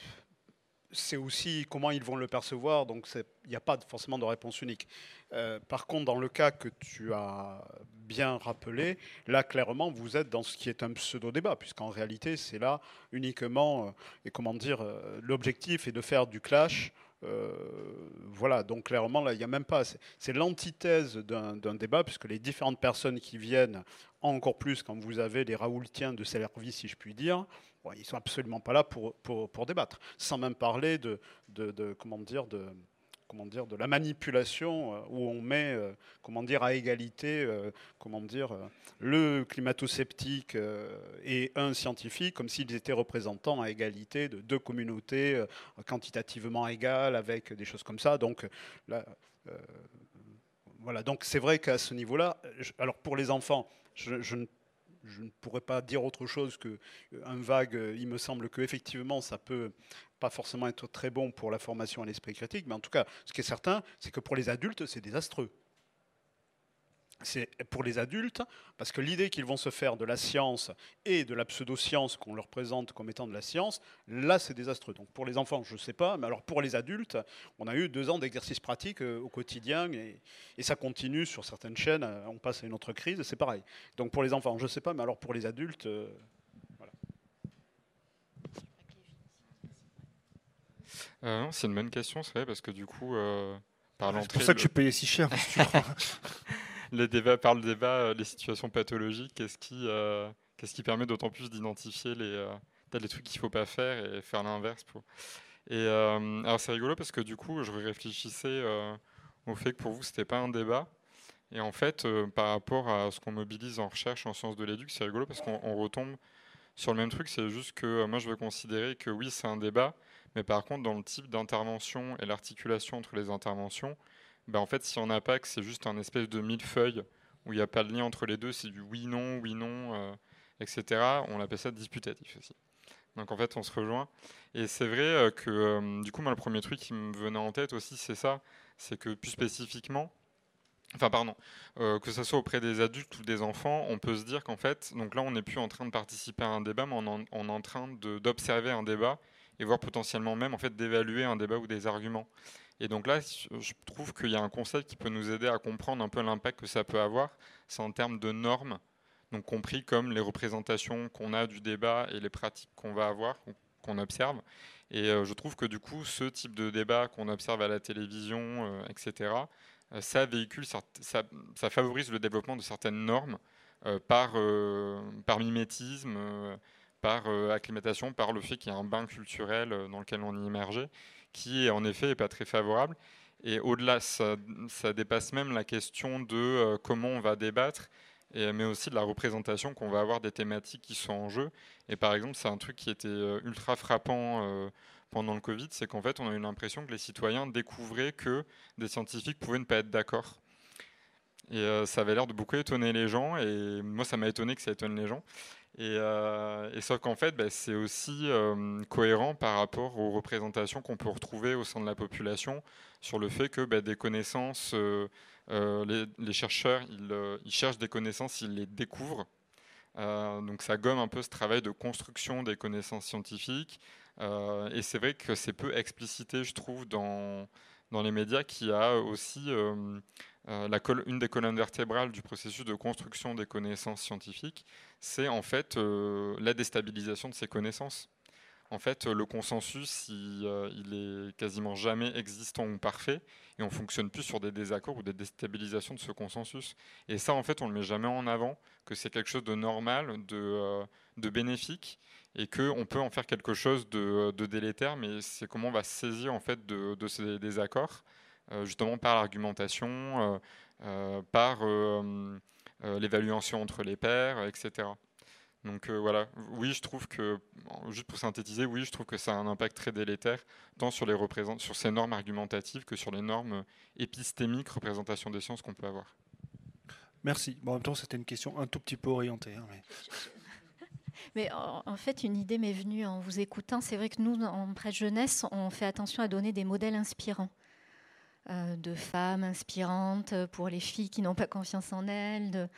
c'est aussi comment ils vont le percevoir, donc il n'y a pas forcément de réponse unique. Euh, par contre, dans le cas que tu as bien rappelé, là, clairement, vous êtes dans ce qui est un pseudo-débat, puisqu'en réalité, c'est là uniquement, euh, et comment dire, l'objectif est de faire du clash. voilà, donc clairement, là, il n'y a même pas. C'est l'antithèse d'un débat, puisque les différentes personnes qui viennent, encore plus quand vous avez les Raoultiens de service, si je puis dire, ils ils sont absolument pas là pour, pour, débattre, sans même parler de, de, comment dire, de, comment dire, de la manipulation euh, où on met, euh, comment dire, à égalité, euh, comment dire, le climato-sceptique et un scientifique, comme s'ils étaient représentants à égalité de deux communautés quantitativement égales, avec des choses comme ça. Donc là, voilà. Donc c'est vrai qu'à ce niveau-là, alors pour les enfants, je, je ne je ne pourrais pas dire autre chose que euh, un vague. Euh, il me semble que effectivement, ça peut pas forcément être très bon pour la formation à l'esprit critique, mais en tout cas, ce qui est certain, c'est que pour les adultes, c'est désastreux c'est pour les adultes, parce que l'idée qu'ils vont se faire de la science et de la pseudo-science qu'on leur présente comme étant de la science, là c'est désastreux. Donc pour les enfants, je ne sais pas, mais alors pour les adultes, on a eu deux ans d'exercice pratique euh, au quotidien et, ça continue sur certaines chaînes, euh, on passe à une autre crise, c'est pareil. Donc pour les enfants, je ne sais pas, mais alors pour les adultes, euh, voilà. c'est une bonne question, c'est vrai, parce que du coup, par C'est pour ça que tu payais si cher. tu crois. Les débats, par le débat, euh, les situations pathologiques, qu'est-ce qui, euh, qu'est-ce qui permet d'autant plus d'identifier les, euh, les trucs qu'il ne faut pas faire et faire l'inverse pour... Et alors c'est rigolo parce que du coup, je réfléchissais au fait que pour vous, c'était pas un débat. Et en fait, par rapport à ce qu'on mobilise en recherche en sciences de l'éduc, c'est rigolo parce qu'on retombe sur le même truc. C'est juste que moi, je veux considérer que oui, c'est un débat, mais par contre, dans le type d'intervention et l'articulation entre les interventions, bah, en fait, si on n'a pas que c'est juste un espèce de millefeuille où il n'y a pas de lien entre les deux, c'est du oui, non, oui, non, euh, etc., on appelle ça disputatif aussi. Donc en fait, on se rejoint. Et c'est vrai euh, que euh, du coup, moi, le premier truc qui me venait en tête aussi, c'est ça, c'est que plus spécifiquement, enfin pardon, que ce soit auprès des adultes ou des enfants, on peut se dire qu'en fait, donc là, on n'est plus en train de participer à un débat, mais on, est en train d'observer un débat et voir potentiellement même en fait d'évaluer un débat ou des arguments. Et donc là, je trouve qu'il y a un concept qui peut nous aider à comprendre un peu l'impact que ça peut avoir. C'est en termes de normes, donc compris comme les représentations qu'on a du débat et les pratiques qu'on va avoir, qu'on observe. Et euh, je trouve que du coup, ce type de débat qu'on observe à la télévision, euh, etc., euh, ça véhicule, ça, ça, favorise le développement de certaines normes par, par mimétisme, par acclimatation, par le fait qu'il y a un bain culturel dans lequel on est immergé qui en effet n'est pas très favorable. Et au-delà, ça, dépasse même la question de euh, comment on va débattre, mais aussi de la représentation qu'on va avoir des thématiques qui sont en jeu. Et par exemple, c'est un truc qui était euh, ultra frappant euh, pendant le Covid, c'est qu'en fait, on a eu l'impression que les citoyens découvraient que des scientifiques pouvaient ne pas être d'accord. Et ça avait l'air de beaucoup étonner les gens. Et moi, ça m'a étonné que ça étonne les gens. Et, et sauf qu'en fait, bah, c'est aussi cohérent par rapport aux représentations qu'on peut retrouver au sein de la population sur le fait que bah, des connaissances, les, chercheurs, ils, cherchent des connaissances, ils les découvrent. donc ça gomme un peu ce travail de construction des connaissances scientifiques. et c'est vrai que c'est peu explicité, je trouve, dans, dans les médias, qui a aussi euh, la une des colonnes vertébrales du processus de construction des connaissances scientifiques, c'est en fait euh, la déstabilisation de ces connaissances. En fait, le consensus, il, euh, il, est quasiment jamais existant ou parfait, et on fonctionne plus sur des désaccords ou des déstabilisations de ce consensus. Et ça, en fait, on ne le met jamais en avant, que c'est quelque chose de normal, de, bénéfique, et qu'on peut en faire quelque chose de, délétère, mais c'est comment on va se saisir en fait de, ces désaccords euh, justement par l'argumentation, euh, euh, par l'évaluation entre les pairs, etc. Donc voilà, oui, je trouve que, juste pour synthétiser, oui, je trouve que ça a un impact très délétère, tant sur, les sur ces normes argumentatives que sur les normes épistémiques, représentation des sciences qu'on peut avoir. Merci. Bon, en même temps, c'était une question un tout petit peu orientée. Hein, mais... *laughs* mais... en, fait, une idée m'est venue en vous écoutant. C'est vrai que nous, en presse jeunesse, on fait attention à donner des modèles inspirants. Euh, de femmes inspirantes pour les filles qui n'ont pas confiance en elles,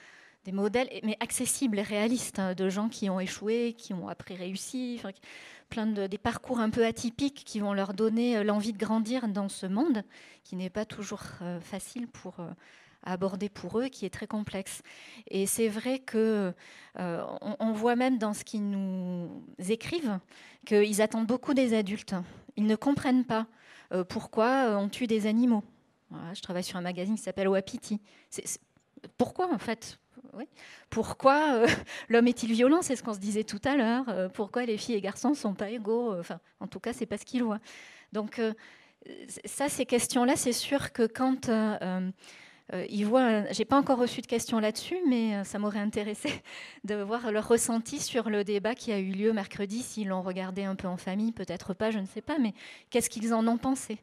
des modèles, mais accessibles et réalistes, hein, de gens qui ont échoué, qui ont après réussi, plein de des parcours un peu atypiques qui vont leur donner euh, l'envie de grandir dans ce monde qui n'est pas toujours euh, facile pour aborder pour eux, qui est très complexe. Et c'est vrai que voit même dans ce qu'ils nous écrivent qu'ils attendent beaucoup des adultes. Ils ne comprennent pas pourquoi euh, on tue des animaux? je travaille sur un magazine qui s'appelle Wapiti. pourquoi en fait? Pourquoi euh, *laughs* l'homme est-il violent? C'est ce qu'on se disait tout à l'heure. pourquoi les filles et garçons ne sont pas égaux? Enfin, en tout cas, c'est pas ce qu'ils voient. Donc, ça, ces questions-là, c'est sûr que quand ils voient, j'ai pas encore reçu de questions là-dessus, mais ça m'aurait intéressé *laughs* de voir leur ressenti sur le débat qui a eu lieu mercredi, s'ils l'ont regardé un peu en famille, peut-être pas, je ne sais pas, mais qu'est-ce qu'ils en ont pensé?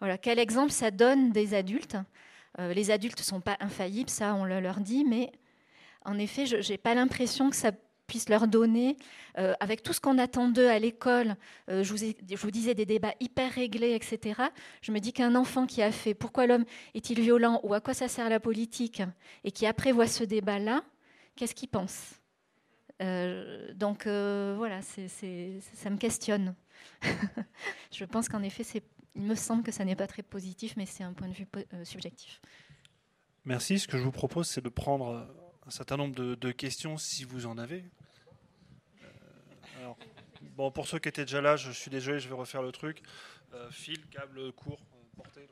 Voilà, quel exemple ça donne des adultes? Euh, Les adultes ne sont pas infaillibles, ça on le leur dit, mais en effet, je n'ai pas l'impression que ça puisse leur donner, euh, avec tout ce qu'on attend d'eux à l'école, euh, je, vous disais des débats hyper réglés, etc. Je me dis qu'un enfant qui a fait pourquoi l'homme est-il violent? ou à quoi ça sert la politique, et qui après voit ce débat-là, qu'est-ce qu'il pense? Euh, donc voilà, ça me questionne. *laughs* je pense qu'en effet, il me semble que ça n'est pas très positif, mais c'est un point de vue subjectif. Merci. Ce que je vous propose, c'est de prendre un certain nombre de questions si vous en avez. Bon, pour ceux qui étaient déjà là, je suis désolé, je vais refaire le truc. Euh, fil, câble court, portée.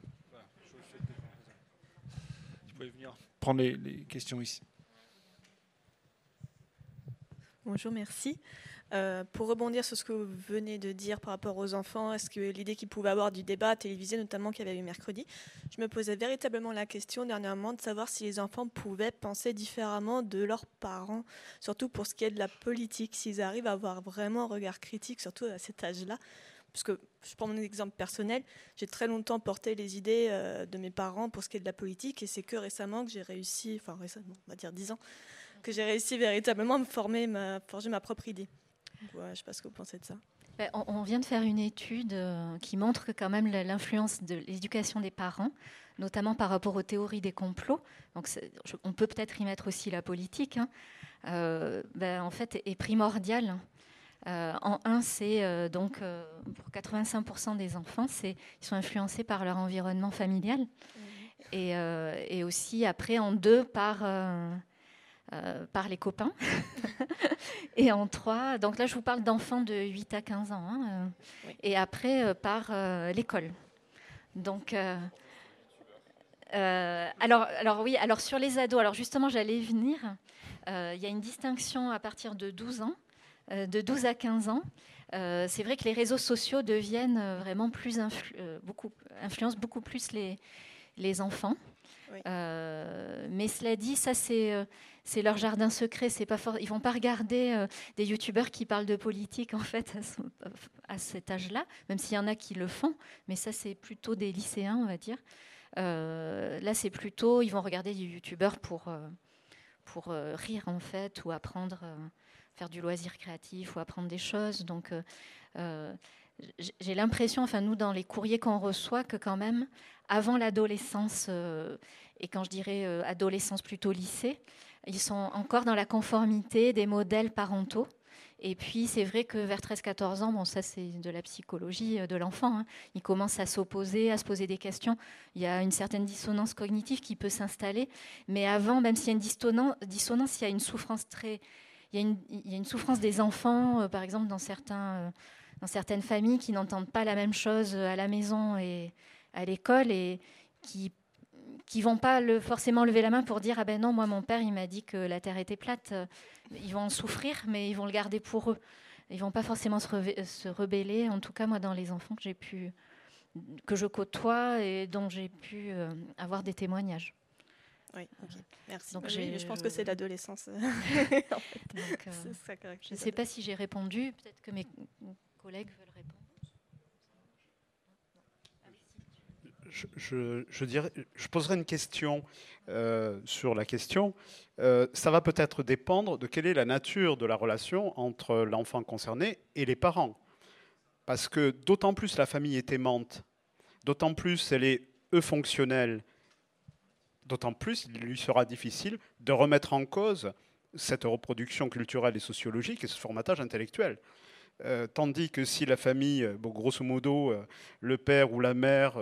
vous pouvez venir prendre les questions ici. Bonjour, merci. Euh, pour rebondir sur ce que vous venez de dire par rapport aux enfants, est-ce que l'idée qu'ils pouvaient avoir du débat télévisé, notamment qu'il y avait eu mercredi, je me posais véritablement la question dernièrement de savoir si les enfants pouvaient penser différemment de leurs parents, surtout pour ce qui est de la politique, s'ils arrivent à avoir vraiment un regard critique, surtout à cet âge-là. Parce que je prends mon exemple personnel, j'ai très longtemps porté les idées euh, de mes parents pour ce qui est de la politique, et c'est que récemment que j'ai réussi, enfin récemment, on va dire 10 ans, que j'ai réussi véritablement à me former, à forger ma propre idée. Je ne sais pas ce que vous pensez de ça. Ben, on vient de faire une étude euh, qui montre que quand même l'influence de l'éducation des parents, notamment par rapport aux théories des complots, donc on peut peut-être y mettre aussi la politique, hein, euh, ben, en fait est primordiale. Euh, en un, c'est donc pour 85% des enfants, ils sont influencés par leur environnement familial, mmh. et, et, aussi après en deux par euh, par les copains. *laughs* et en trois, donc là je vous parle d'enfants de 8 à 15 ans, hein, euh, et après euh, par l'école. Donc, alors, alors oui, alors sur les ados, alors justement j'allais venir, il y a une distinction à partir de 12 ans, de 12 à 15 ans. c'est vrai que les réseaux sociaux deviennent vraiment plus beaucoup, influencent beaucoup plus les, les enfants. mais cela dit, ça c'est c'est leur jardin secret. C'est pas. Ils vont pas regarder euh, des youtubeurs qui parlent de politique en fait à, cet âge-là, même s'il y en a qui le font. Mais ça, c'est plutôt des lycéens, on va dire. là, c'est plutôt, ils vont regarder des youtubeurs pour, pour rire en fait, ou apprendre, faire du loisir créatif, ou apprendre des choses. Donc, j'ai l'impression, enfin nous, dans les courriers qu'on reçoit, que quand même, avant l'adolescence, et quand je dirais adolescence plutôt lycée, ils sont encore dans la conformité des modèles parentaux. Et puis, c'est vrai que vers 13-14 ans, bon, ça c'est de la psychologie euh, de l'enfant, hein, il commence à s'opposer, à se poser des questions. Il y a une certaine dissonance cognitive qui peut s'installer. Mais avant, même s'il y a une dissonance, il y a une souffrance très. Il y a une, souffrance des enfants, euh, par exemple, dans, euh, dans certaines familles qui n'entendent pas la même chose à la maison et à l'école et qui qui vont pas le, forcément lever la main pour dire ah ben non moi mon père il m'a dit que la terre était plate ils vont en souffrir mais ils vont le garder pour eux ils vont pas forcément se, se rebeller en tout cas moi dans les enfants que j'ai pu que je côtoie et dont j'ai pu euh, avoir des témoignages oui, merci. Donc, je pense que c'est l'adolescence. *laughs* *laughs* Euh, je ne sais pas si j'ai répondu. Peut-être que mes collègues veulent répondre. Je, poserai une question euh, sur la question. Euh, ça va peut-être dépendre de quelle est la nature de la relation entre l'enfant concerné et les parents. Parce que d'autant plus la famille est aimante, d'autant plus elle est eufonctionnelle, d'autant plus il lui sera difficile de remettre en cause cette reproduction culturelle et sociologique et ce formatage intellectuel. Euh, tandis que si la famille, euh, grosso modo, euh, le père ou la mère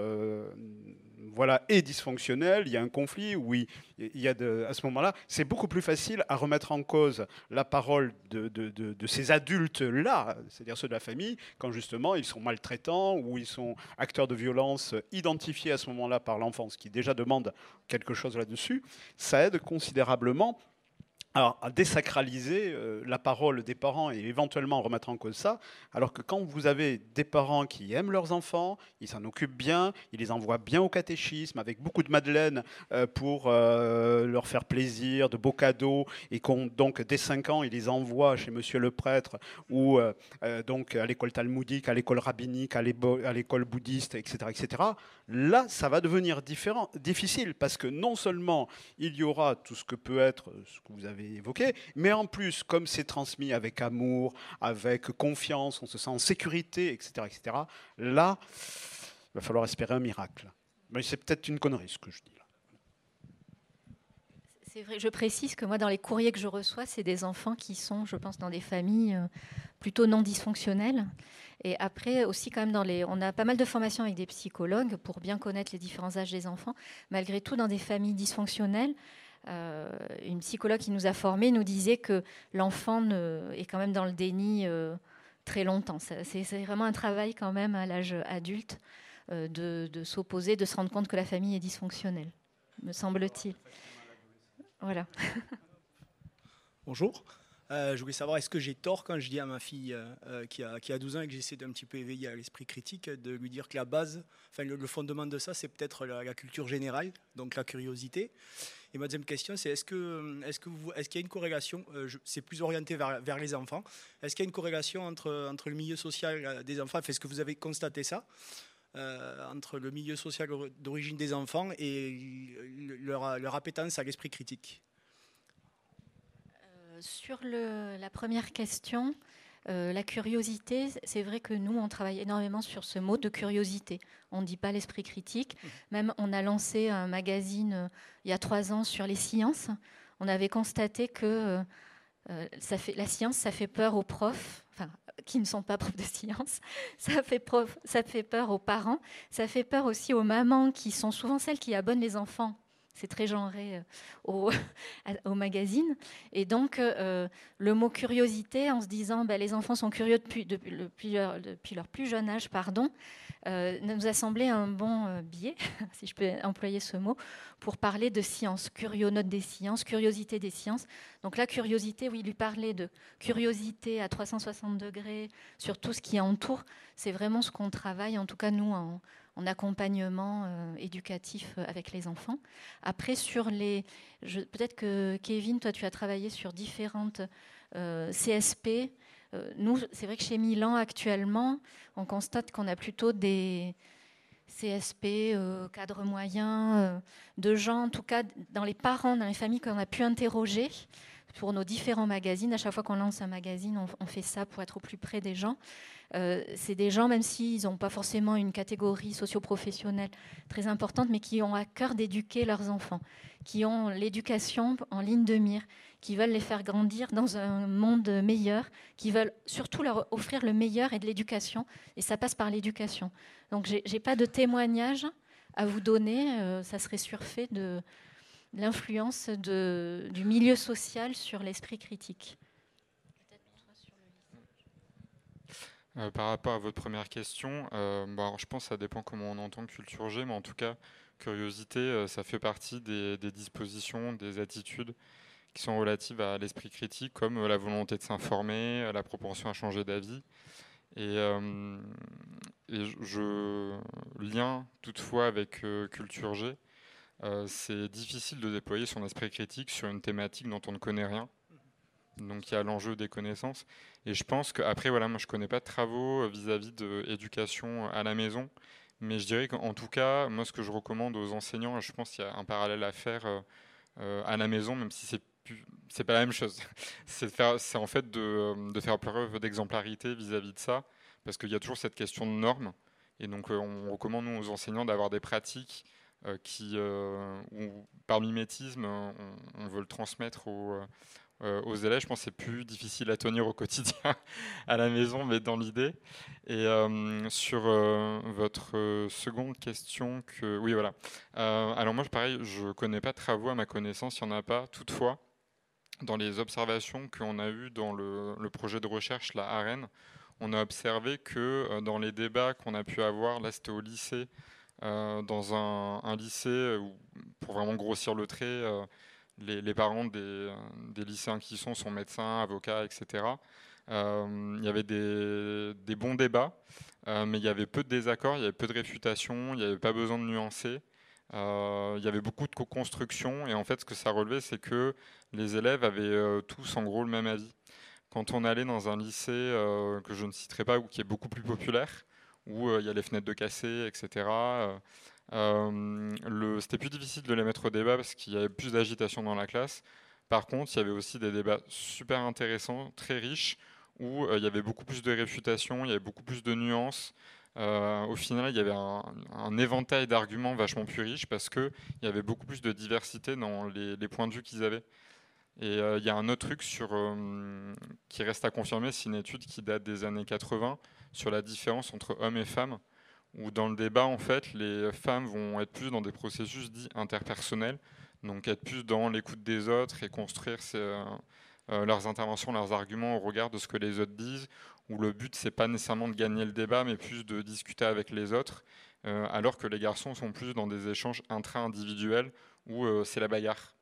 voilà, est dysfonctionnel, il y a un conflit, oui, il y a à ce moment-là, c'est beaucoup plus facile à remettre en cause la parole de, de ces adultes-là, c'est-à-dire ceux de la famille, quand justement ils sont maltraitants ou ils sont acteurs de violence identifiés à ce moment-là par l'enfant, ce qui déjà demande quelque chose là-dessus, ça aide considérablement alors, à désacraliser euh, la parole des parents et éventuellement remettre en cause ça, alors que quand vous avez des parents qui aiment leurs enfants, ils s'en occupent bien, ils les envoient bien au catéchisme avec beaucoup de madeleine euh, pour euh, leur faire plaisir, de beaux cadeaux, et donc dès 5 ans, ils les envoient chez monsieur le prêtre ou donc à l'école talmudique, à l'école rabbinique, à l'école bouddhiste, etc., etc. Là, ça va devenir différent, difficile parce que non seulement il y aura tout ce que peut être ce que vous avez évoqué, mais en plus, comme c'est transmis avec amour, avec confiance, on se sent en sécurité, etc., etc., là, il va falloir espérer un miracle. Mais c'est peut-être une connerie ce que je dis là. C'est vrai, je précise que moi, dans les courriers que je reçois, c'est des enfants qui sont, je pense, dans des familles euh, plutôt non dysfonctionnelles. Et après, aussi, quand même, dans les, on a pas mal de formations avec des psychologues pour bien connaître les différents âges des enfants. Malgré tout, dans des familles dysfonctionnelles, euh, une psychologue qui nous a formés nous disait que l'enfant est quand même dans le déni euh, très longtemps. C'est vraiment un travail quand même à l'âge adulte euh, de, s'opposer, de se rendre compte que la famille est dysfonctionnelle, me semble-t-il. Voilà. Bonjour. Je voulais savoir, est-ce que j'ai tort quand je dis à ma fille qui, a, qui, a, 12 ans et que j'essaie d'un petit peu éveiller à l'esprit critique, de lui dire que la base, enfin le, fondement de ça, c'est peut-être la, culture générale, donc la curiosité. Et ma deuxième question, c'est est-ce que est-ce que vous est-ce qu'il y a une corrélation euh, C'est plus orienté vers, vers les enfants. Est-ce qu'il y a une corrélation entre entre le milieu social euh, des enfants Est-ce que vous avez constaté ça euh, entre le milieu social d'origine des enfants et leur, leur appétence à l'esprit critique? Sur le, la première question, euh, la curiosité, c'est vrai que nous, on travaille énormément sur ce mot de curiosité. On ne dit pas l'esprit critique. Même, on a lancé un magazine euh, il y a trois ans sur les sciences. On avait constaté que euh, la science, ça fait peur aux profs, enfin, qui ne sont pas *laughs* profs de science. Ça fait peur aux parents. Ça fait peur aussi aux mamans, qui sont souvent celles qui abonnent les enfants c'est très genré au, *laughs* au, magazine. Et donc, euh, le mot curiosité, en se disant bah, les enfants sont curieux depuis, leur, plus jeune âge, pardon, euh, nous a semblé un bon euh, biais, *laughs* si je peux employer ce mot, pour parler de science, curionote des sciences, curiosité des sciences. Donc la curiosité, oui, lui parler de curiosité à 360 degrés sur tout ce qui entoure, c'est vraiment ce qu'on travaille, en tout cas nous, en, en accompagnement euh, éducatif euh, avec les enfants. Après, sur les. Peut-être que Kevin, toi, tu as travaillé sur différentes euh, CSP. nous, c'est vrai que chez Milan, actuellement, on constate qu'on a plutôt des, CSP, cadres moyens, de gens, en tout cas dans les parents, dans les familles qu'on a pu interroger pour nos différents magazines. À chaque fois qu'on lance un magazine, on, fait ça pour être au plus près des gens. Euh, c'est des gens, même s'ils n'ont pas forcément une catégorie socio-professionnelle très importante, mais qui ont à cœur d'éduquer leurs enfants, qui ont l'éducation en ligne de mire, qui veulent les faire grandir dans un monde meilleur, qui veulent surtout leur offrir le meilleur et de l'éducation. Et ça passe par l'éducation. Donc, je n'ai pas de témoignage à vous donner. Euh, ça serait surfait de l'influence du milieu social sur l'esprit critique. Euh, par rapport à votre première question, euh, bah, je pense que ça dépend comment on entend culture G, mais en tout cas, curiosité, euh, ça fait partie des, dispositions, des attitudes qui sont relatives à l'esprit critique, comme la volonté de s'informer, la propension à changer d'avis. Et, je lien toutefois avec culture G c'est difficile de déployer son esprit critique sur une thématique dont on ne connaît rien. Donc il y a l'enjeu des connaissances. Et je pense qu'après, voilà, moi je ne connais pas de travaux euh, vis-à-vis de l'éducation à la maison. Mais je dirais qu'en tout cas, moi ce que je recommande aux enseignants, je pense qu'il y a un parallèle à faire euh, à la maison, même si c'est c'est pas la même chose. *laughs* c'est en fait de, faire preuve d'exemplarité vis-à-vis de ça, parce qu'il y a toujours cette question de normes. Et donc on recommande nous, aux enseignants d'avoir des pratiques euh, qui, euh, par mimétisme, on, veut le transmettre aux, euh, aux élèves. Je pense que c'est plus difficile à tenir au quotidien *laughs* à la maison, mais dans l'idée. Et sur votre seconde question, que oui, voilà. alors moi, pareil, je connais pas de travaux à ma connaissance, il n'y en a pas. Toutefois, dans les observations qu'on a eues dans le, projet de recherche, la AREN, on a observé que dans les débats qu'on a pu avoir, là c'était au lycée, euh, dans un, lycée pour vraiment grossir le trait, euh, les, parents des, lycéens qui sont sont médecins, avocats, etc. Euh, il y avait des, bons débats, mais il y avait peu de désaccords, il y avait peu de réfutation, il n'y avait pas besoin de nuancer. il y avait beaucoup de co-construction et en fait ce que ça relevait c'est que les élèves avaient tous en gros le même avis. Quand on allait dans un lycée que je ne citerai pas ou qui est beaucoup plus populaire, où euh, il y a les fenêtres de cassé, etc. Euh, euh, c'était plus difficile de les mettre au débat parce qu'il y avait plus d'agitation dans la classe. Par contre, il y avait aussi des débats super intéressants, très riches, où il y avait beaucoup plus de réfutation, il y avait beaucoup plus de nuances. au final, il y avait un, éventail d'arguments vachement plus riche parce qu'il y avait beaucoup plus de diversité dans les, les points de vue qu'ils avaient. Et il y a un autre truc sur, qui reste à confirmer, c'est une étude qui date des années 80, sur la différence entre hommes et femmes, où dans le débat, en fait, les femmes vont être plus dans des processus dits interpersonnels, donc être plus dans l'écoute des autres et construire euh, euh, leurs interventions, leurs arguments au regard de ce que les autres disent, où le but, c'est pas nécessairement de gagner le débat, mais plus de discuter avec les autres, euh, alors que les garçons sont plus dans des échanges intra-individuels, où c'est la bagarre.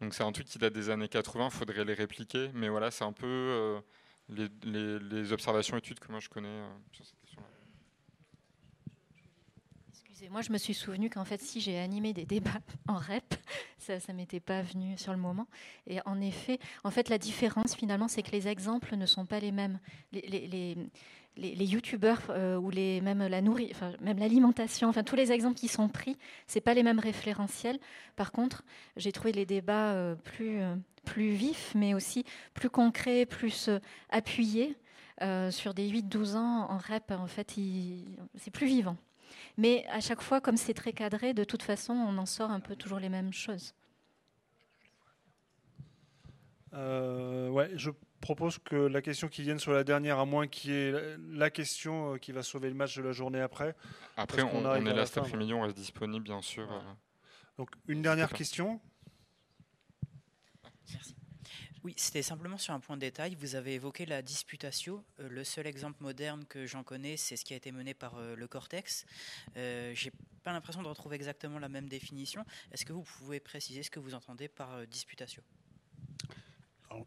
Donc c'est un truc qui date des années 80, il faudrait les répliquer, mais voilà, c'est un peu les, les, les, observations études que moi je connais sur cette Excusez-moi, je me suis souvenu qu'en fait, si j'ai animé des débats *laughs* en REP, ça ne m'était pas venu sur le moment. Et en effet, en fait, la différence finalement, c'est que les exemples ne sont pas les mêmes. Les, les, youtubeurs euh, ou même la nourriture, même l'alimentation, enfin tous les exemples qui sont pris, c'est pas les mêmes référentiels. Par contre, j'ai trouvé les débats euh, plus plus vifs, mais aussi plus concrets, plus euh, appuyés. Euh, sur des 8-12 ans en REP, en fait, c'est plus vivant. Mais à chaque fois, comme c'est très cadré, de toute façon, on en sort un peu toujours les mêmes choses. Euh, ouais, je propose que la question qui vienne sur la dernière, à moins qu'il y ait la question qui va sauver le match de la journée après. Après, on, est là cet après-midi, on reste disponible, bien sûr. Donc, une dernière question oui, c'était simplement sur un point de détail. Vous avez évoqué la disputatio. Euh, le seul exemple moderne que j'en connais, c'est ce qui a été mené par euh, le Cortex. Euh, J'ai pas l'impression de retrouver exactement la même définition. Est-ce que vous pouvez préciser ce que vous entendez par disputatio?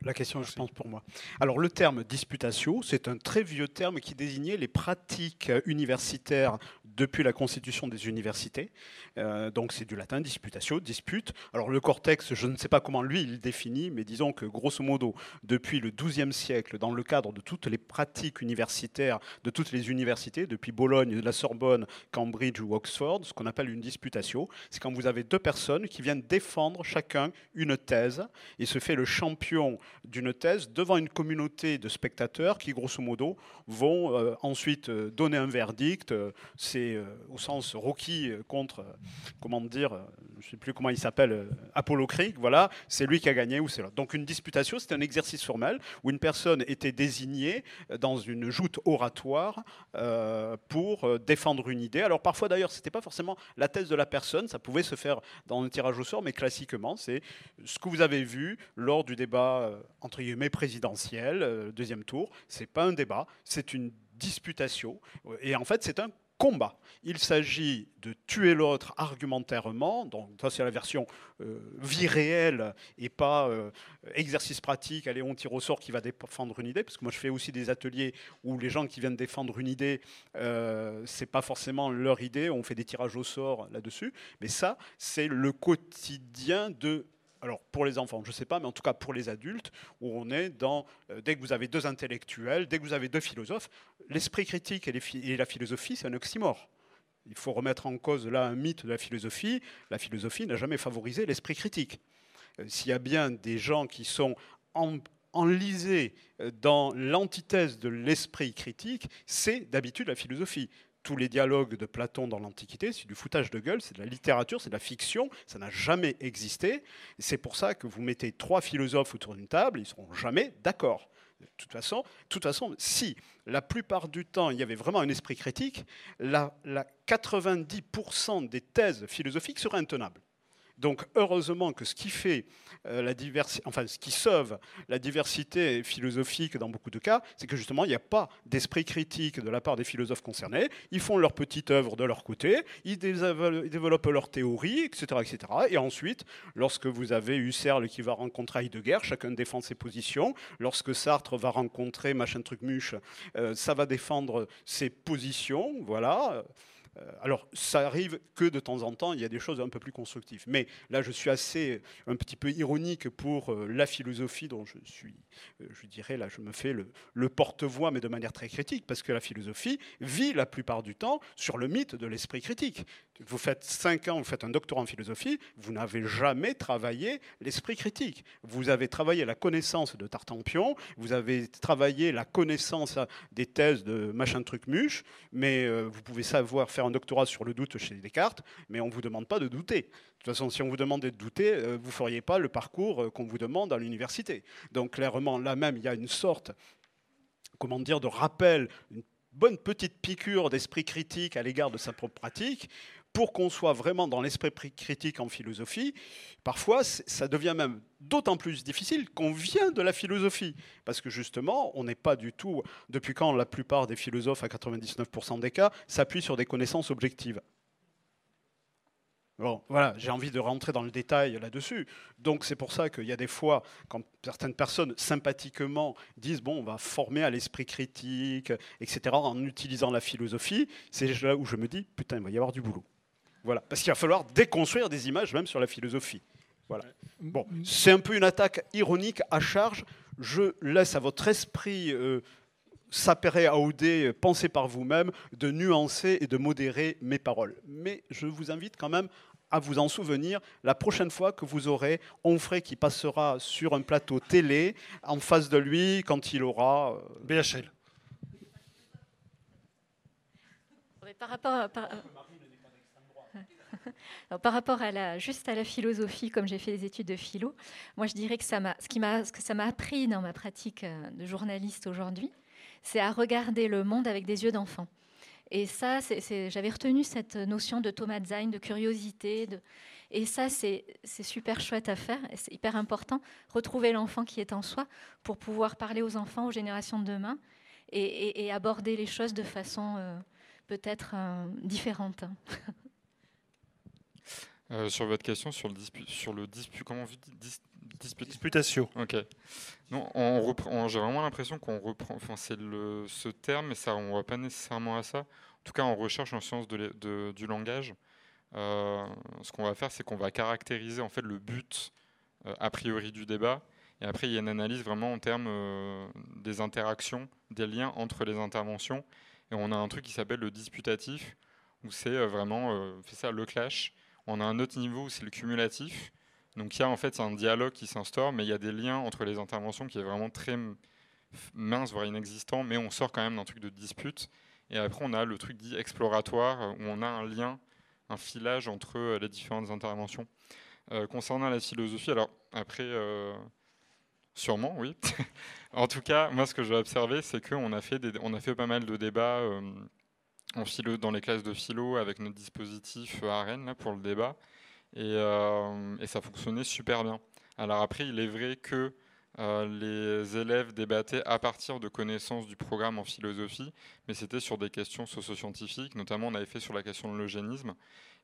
La question, je pense, pour moi. Alors, le terme disputatio, c'est un très vieux terme qui désignait les pratiques universitaires depuis la constitution des universités. Euh, donc, c'est du latin disputatio, dispute. Alors, le cortex, je ne sais pas comment lui il définit, mais disons que, grosso modo, depuis le XIIe siècle, dans le cadre de toutes les pratiques universitaires de toutes les universités, depuis Bologne, la Sorbonne, Cambridge ou Oxford, ce qu'on appelle une disputatio, c'est quand vous avez deux personnes qui viennent défendre chacun une thèse et se fait le champion d'une thèse devant une communauté de spectateurs qui, grosso modo, vont euh, ensuite euh, donner un verdict. Euh, c'est au sens Rocky contre, comment dire, je ne sais plus comment il s'appelle, Apollo Creek, voilà, c'est lui qui a gagné ou c'est là. Donc une disputation, c'est un exercice formel où une personne était désignée dans une joute oratoire pour défendre une idée. Alors parfois d'ailleurs, ce n'était pas forcément la thèse de la personne, ça pouvait se faire dans un tirage au sort, mais classiquement, c'est ce que vous avez vu lors du débat euh, entre guillemets présidentiel, euh, deuxième tour. C'est pas un débat, c'est une disputation. Et en fait, c'est un combat. Il s'agit de tuer l'autre argumentairement, donc ça c'est la version euh, vie réelle et pas exercice pratique, allez on tire au sort qui va défendre une idée, parce que moi je fais aussi des ateliers où les gens qui viennent défendre une idée, euh, c'est pas forcément leur idée, on fait des tirages au sort là-dessus, mais ça c'est le quotidien de alors pour les enfants, je ne sais pas, mais en tout cas pour les adultes, où on est dans, euh, dès que vous avez deux intellectuels, dès que vous avez deux philosophes, l'esprit critique et, la philosophie, c'est un oxymore. Il faut remettre en cause là un mythe de la philosophie. La philosophie n'a jamais favorisé l'esprit critique. Euh, s'il y a bien des gens qui sont enlisés euh, dans l'antithèse de l'esprit critique, c'est d'habitude la philosophie tous les dialogues de Platon dans l'Antiquité, c'est du foutage de gueule, c'est de la littérature, c'est de la fiction, ça n'a jamais existé. C'est pour ça que vous mettez trois philosophes autour d'une table, ils ne seront jamais d'accord. De toute façon, toute façon, si la plupart du temps il y avait vraiment un esprit critique, la, la 90% des thèses philosophiques seraient intenables. Donc heureusement que ce qui fait euh, la diversité, enfin ce qui sauve la diversité philosophique dans beaucoup de cas, c'est que justement il n'y a pas d'esprit critique de la part des philosophes concernés. Ils font leur petite œuvre de leur côté, ils développent leur théorie, etc., etc. Et ensuite, lorsque vous avez Husserl qui va rencontrer Heidegger, chacun défend ses positions. Lorsque Sartre va rencontrer machin truc muche, euh, ça va défendre ses positions, voilà. Euh, alors, ça arrive que de temps en temps, il y a des choses un peu plus constructives. Mais là, je suis assez un petit peu ironique pour euh, la philosophie dont je suis, euh, je dirais, là, je me fais le, le porte-voix, mais de manière très critique, parce que la philosophie vit la plupart du temps sur le mythe de l'esprit critique. Vous faites cinq ans, vous faites un doctorat en philosophie, vous n'avez jamais travaillé l'esprit critique. Vous avez travaillé la connaissance de Tartampion, vous avez travaillé la connaissance des thèses de machin truc muche, mais vous pouvez savoir faire un doctorat sur le doute chez Descartes, mais on ne vous demande pas de douter. De toute façon, si on vous demandait de douter, euh, vous ne feriez pas le parcours euh, qu'on vous demande à l'université. Donc clairement, là même, il y a une sorte, comment dire, de rappel, une bonne petite piqûre d'esprit critique à l'égard de sa propre pratique, pour qu'on soit vraiment dans l'esprit critique en philosophie, parfois ça devient même d'autant plus difficile qu'on vient de la philosophie. Parce que justement, on n'est pas du tout, depuis quand la plupart des philosophes, à 99% des cas, s'appuient sur des connaissances objectives? Bon, voilà, j'ai envie de rentrer dans le détail là-dessus. Donc c'est pour ça qu'il y a des fois, quand certaines personnes sympathiquement disent bon, on va former à l'esprit critique, etc., en utilisant la philosophie, c'est là où je me dis putain, il va y avoir du boulot. Voilà, parce qu'il va falloir déconstruire des images même sur la philosophie. Voilà. Bon, c'est un peu une attaque ironique à charge. Je laisse à votre esprit euh, s'appairer à OD, penser par vous-même, de nuancer et de modérer mes paroles. Mais je vous invite quand même à vous en souvenir la prochaine fois que vous aurez Onfray qui passera sur un plateau télé en face de lui quand il aura... Euh, BHL. Par rapport à, par *laughs* rapport à la, juste à la philosophie, comme j'ai fait des études de philo, moi je dirais que, ce, qui ce que ça m'a appris dans ma pratique euh, de journaliste aujourd'hui, c'est à regarder le monde avec des yeux d'enfant. Et ça, j'avais retenu cette notion de Thomas Zayn, de curiosité. Et ça, c'est super chouette à faire. C'est hyper important. Retrouver l'enfant qui est en soi pour pouvoir parler aux enfants, aux générations de demain et, aborder les choses de façon euh, peut-être euh, différente. *laughs* Euh, sur votre question sur le dispute, sur le dispute, comment on dit dis, dispute? Disputatio. Ok. Non, on reprend. J'ai vraiment l'impression qu'on reprend. Enfin, c'est le ce terme, mais ça, on va pas nécessairement à ça. En tout cas, en recherche en sciences de, de, du langage, euh, ce qu'on va faire, c'est qu'on va caractériser en fait le but euh, a priori du débat, et après il y a une analyse vraiment en termes des interactions, des liens entre les interventions, et on a un truc qui s'appelle le disputatif, où c'est vraiment fait ça le clash on a un autre niveau où c'est le cumulatif. Donc il y a en fait un dialogue qui s'instaure, mais il y a des liens entre les interventions qui est vraiment très mince, voire inexistant, mais on sort quand même d'un truc de dispute. Et après, on a le truc dit exploratoire, où on a un lien, un filage entre euh, les différentes interventions. Euh, concernant la philosophie, alors après, euh, sûrement, oui. *laughs* en tout cas, moi, ce que j'ai observé, c'est qu'on a, fait a fait pas mal de débats en philo, dans les classes de philo avec notre dispositif à Rennes là, pour le débat. Et, euh, et, ça fonctionnait super bien. Alors après, il est vrai que euh, les élèves débattaient à partir de connaissances du programme en philosophie, mais c'était sur des questions socio-scientifiques, notamment on avait fait sur la question de l'eugénisme.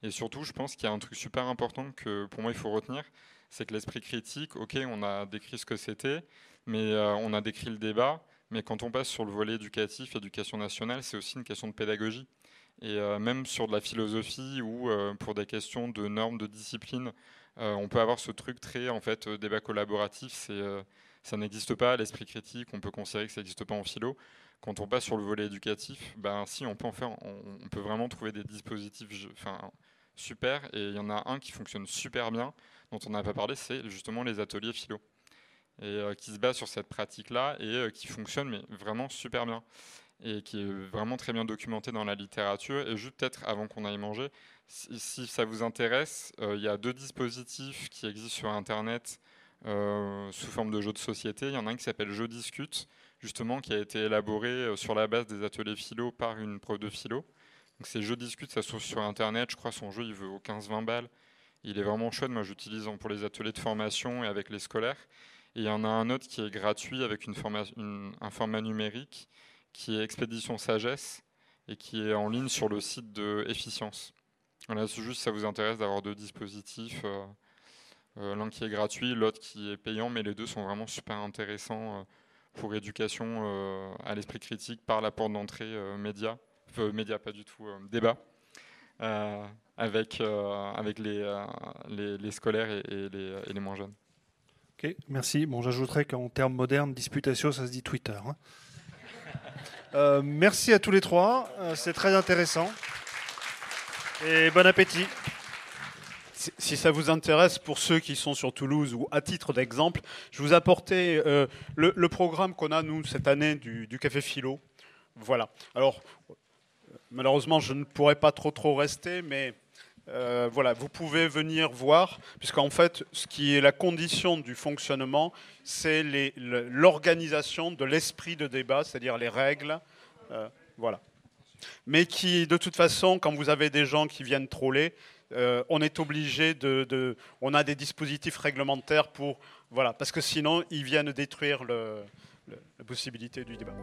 Et surtout, je pense qu'il y a un truc super important que pour moi il faut retenir, c'est que l'esprit critique, ok, on a décrit ce que c'était, mais euh, on a décrit le débat, mais quand on passe sur le volet éducatif, éducation nationale, c'est aussi une question de pédagogie. Et euh, même sur de la philosophie ou euh, pour des questions de normes, de discipline, euh, on peut avoir ce truc très en fait débat collaboratif. Ça n'existe pas. L'esprit critique, on peut considérer que ça n'existe pas en philo. Quand on passe sur le volet éducatif, ben si on peut en faire, on, peut vraiment trouver des dispositifs, super. Et il y en a un qui fonctionne super bien, dont on n'a pas parlé, c'est justement les ateliers philo et euh, qui se base sur cette pratique-là et euh, qui fonctionne mais vraiment super bien et qui est vraiment très bien documenté dans la littérature. Et juste peut-être avant qu'on aille manger, si, ça vous intéresse, euh, il y a deux dispositifs qui existent sur Internet sous forme de jeux de société. Il y en a un qui s'appelle Jeux Discute, justement, qui a été élaboré sur la base des ateliers philo par une prof de philo. Donc ces Jeux Discute, ça se trouve sur Internet. Je crois son jeu, il vaut 15-20 balles. Il est vraiment chouette. Moi, j'utilise pour les ateliers de formation et avec les scolaires. Et il y en a un autre qui est gratuit avec un format numérique qui est Expédition Sagesse et qui est en ligne sur le site de Efficience. Voilà, c'est juste si ça vous intéresse d'avoir deux dispositifs, euh, euh, l'un qui est gratuit, l'autre qui est payant, mais les deux sont vraiment super intéressants euh, pour éducation à l'esprit critique par la porte d'entrée média, média pas du tout, débat, avec, avec les, les, scolaires et, les, et les moins jeunes merci. Bon, j'ajouterais qu'en termes modernes, disputatio, ça se dit Twitter. Hein. *laughs* Euh, merci à tous les trois. Euh, c'est très intéressant. Et bon appétit. Si ça vous intéresse, pour ceux qui sont sur Toulouse ou à titre d'exemple, je vous apportais euh, le, programme qu'on a, nous, cette année du, du Café Philo. Voilà. Alors, malheureusement, je ne pourrais pas trop trop rester, mais euh, voilà, vous pouvez venir voir, puisqu'en fait, ce qui est la condition du fonctionnement, c'est l'organisation de l'esprit de débat, c'est-à-dire les règles. Euh, voilà. Mais qui, de toute façon, quand vous avez des gens qui viennent troller, euh, on est obligé de, On a des dispositifs réglementaires pour. Voilà, parce que sinon, ils viennent détruire la possibilité du débat.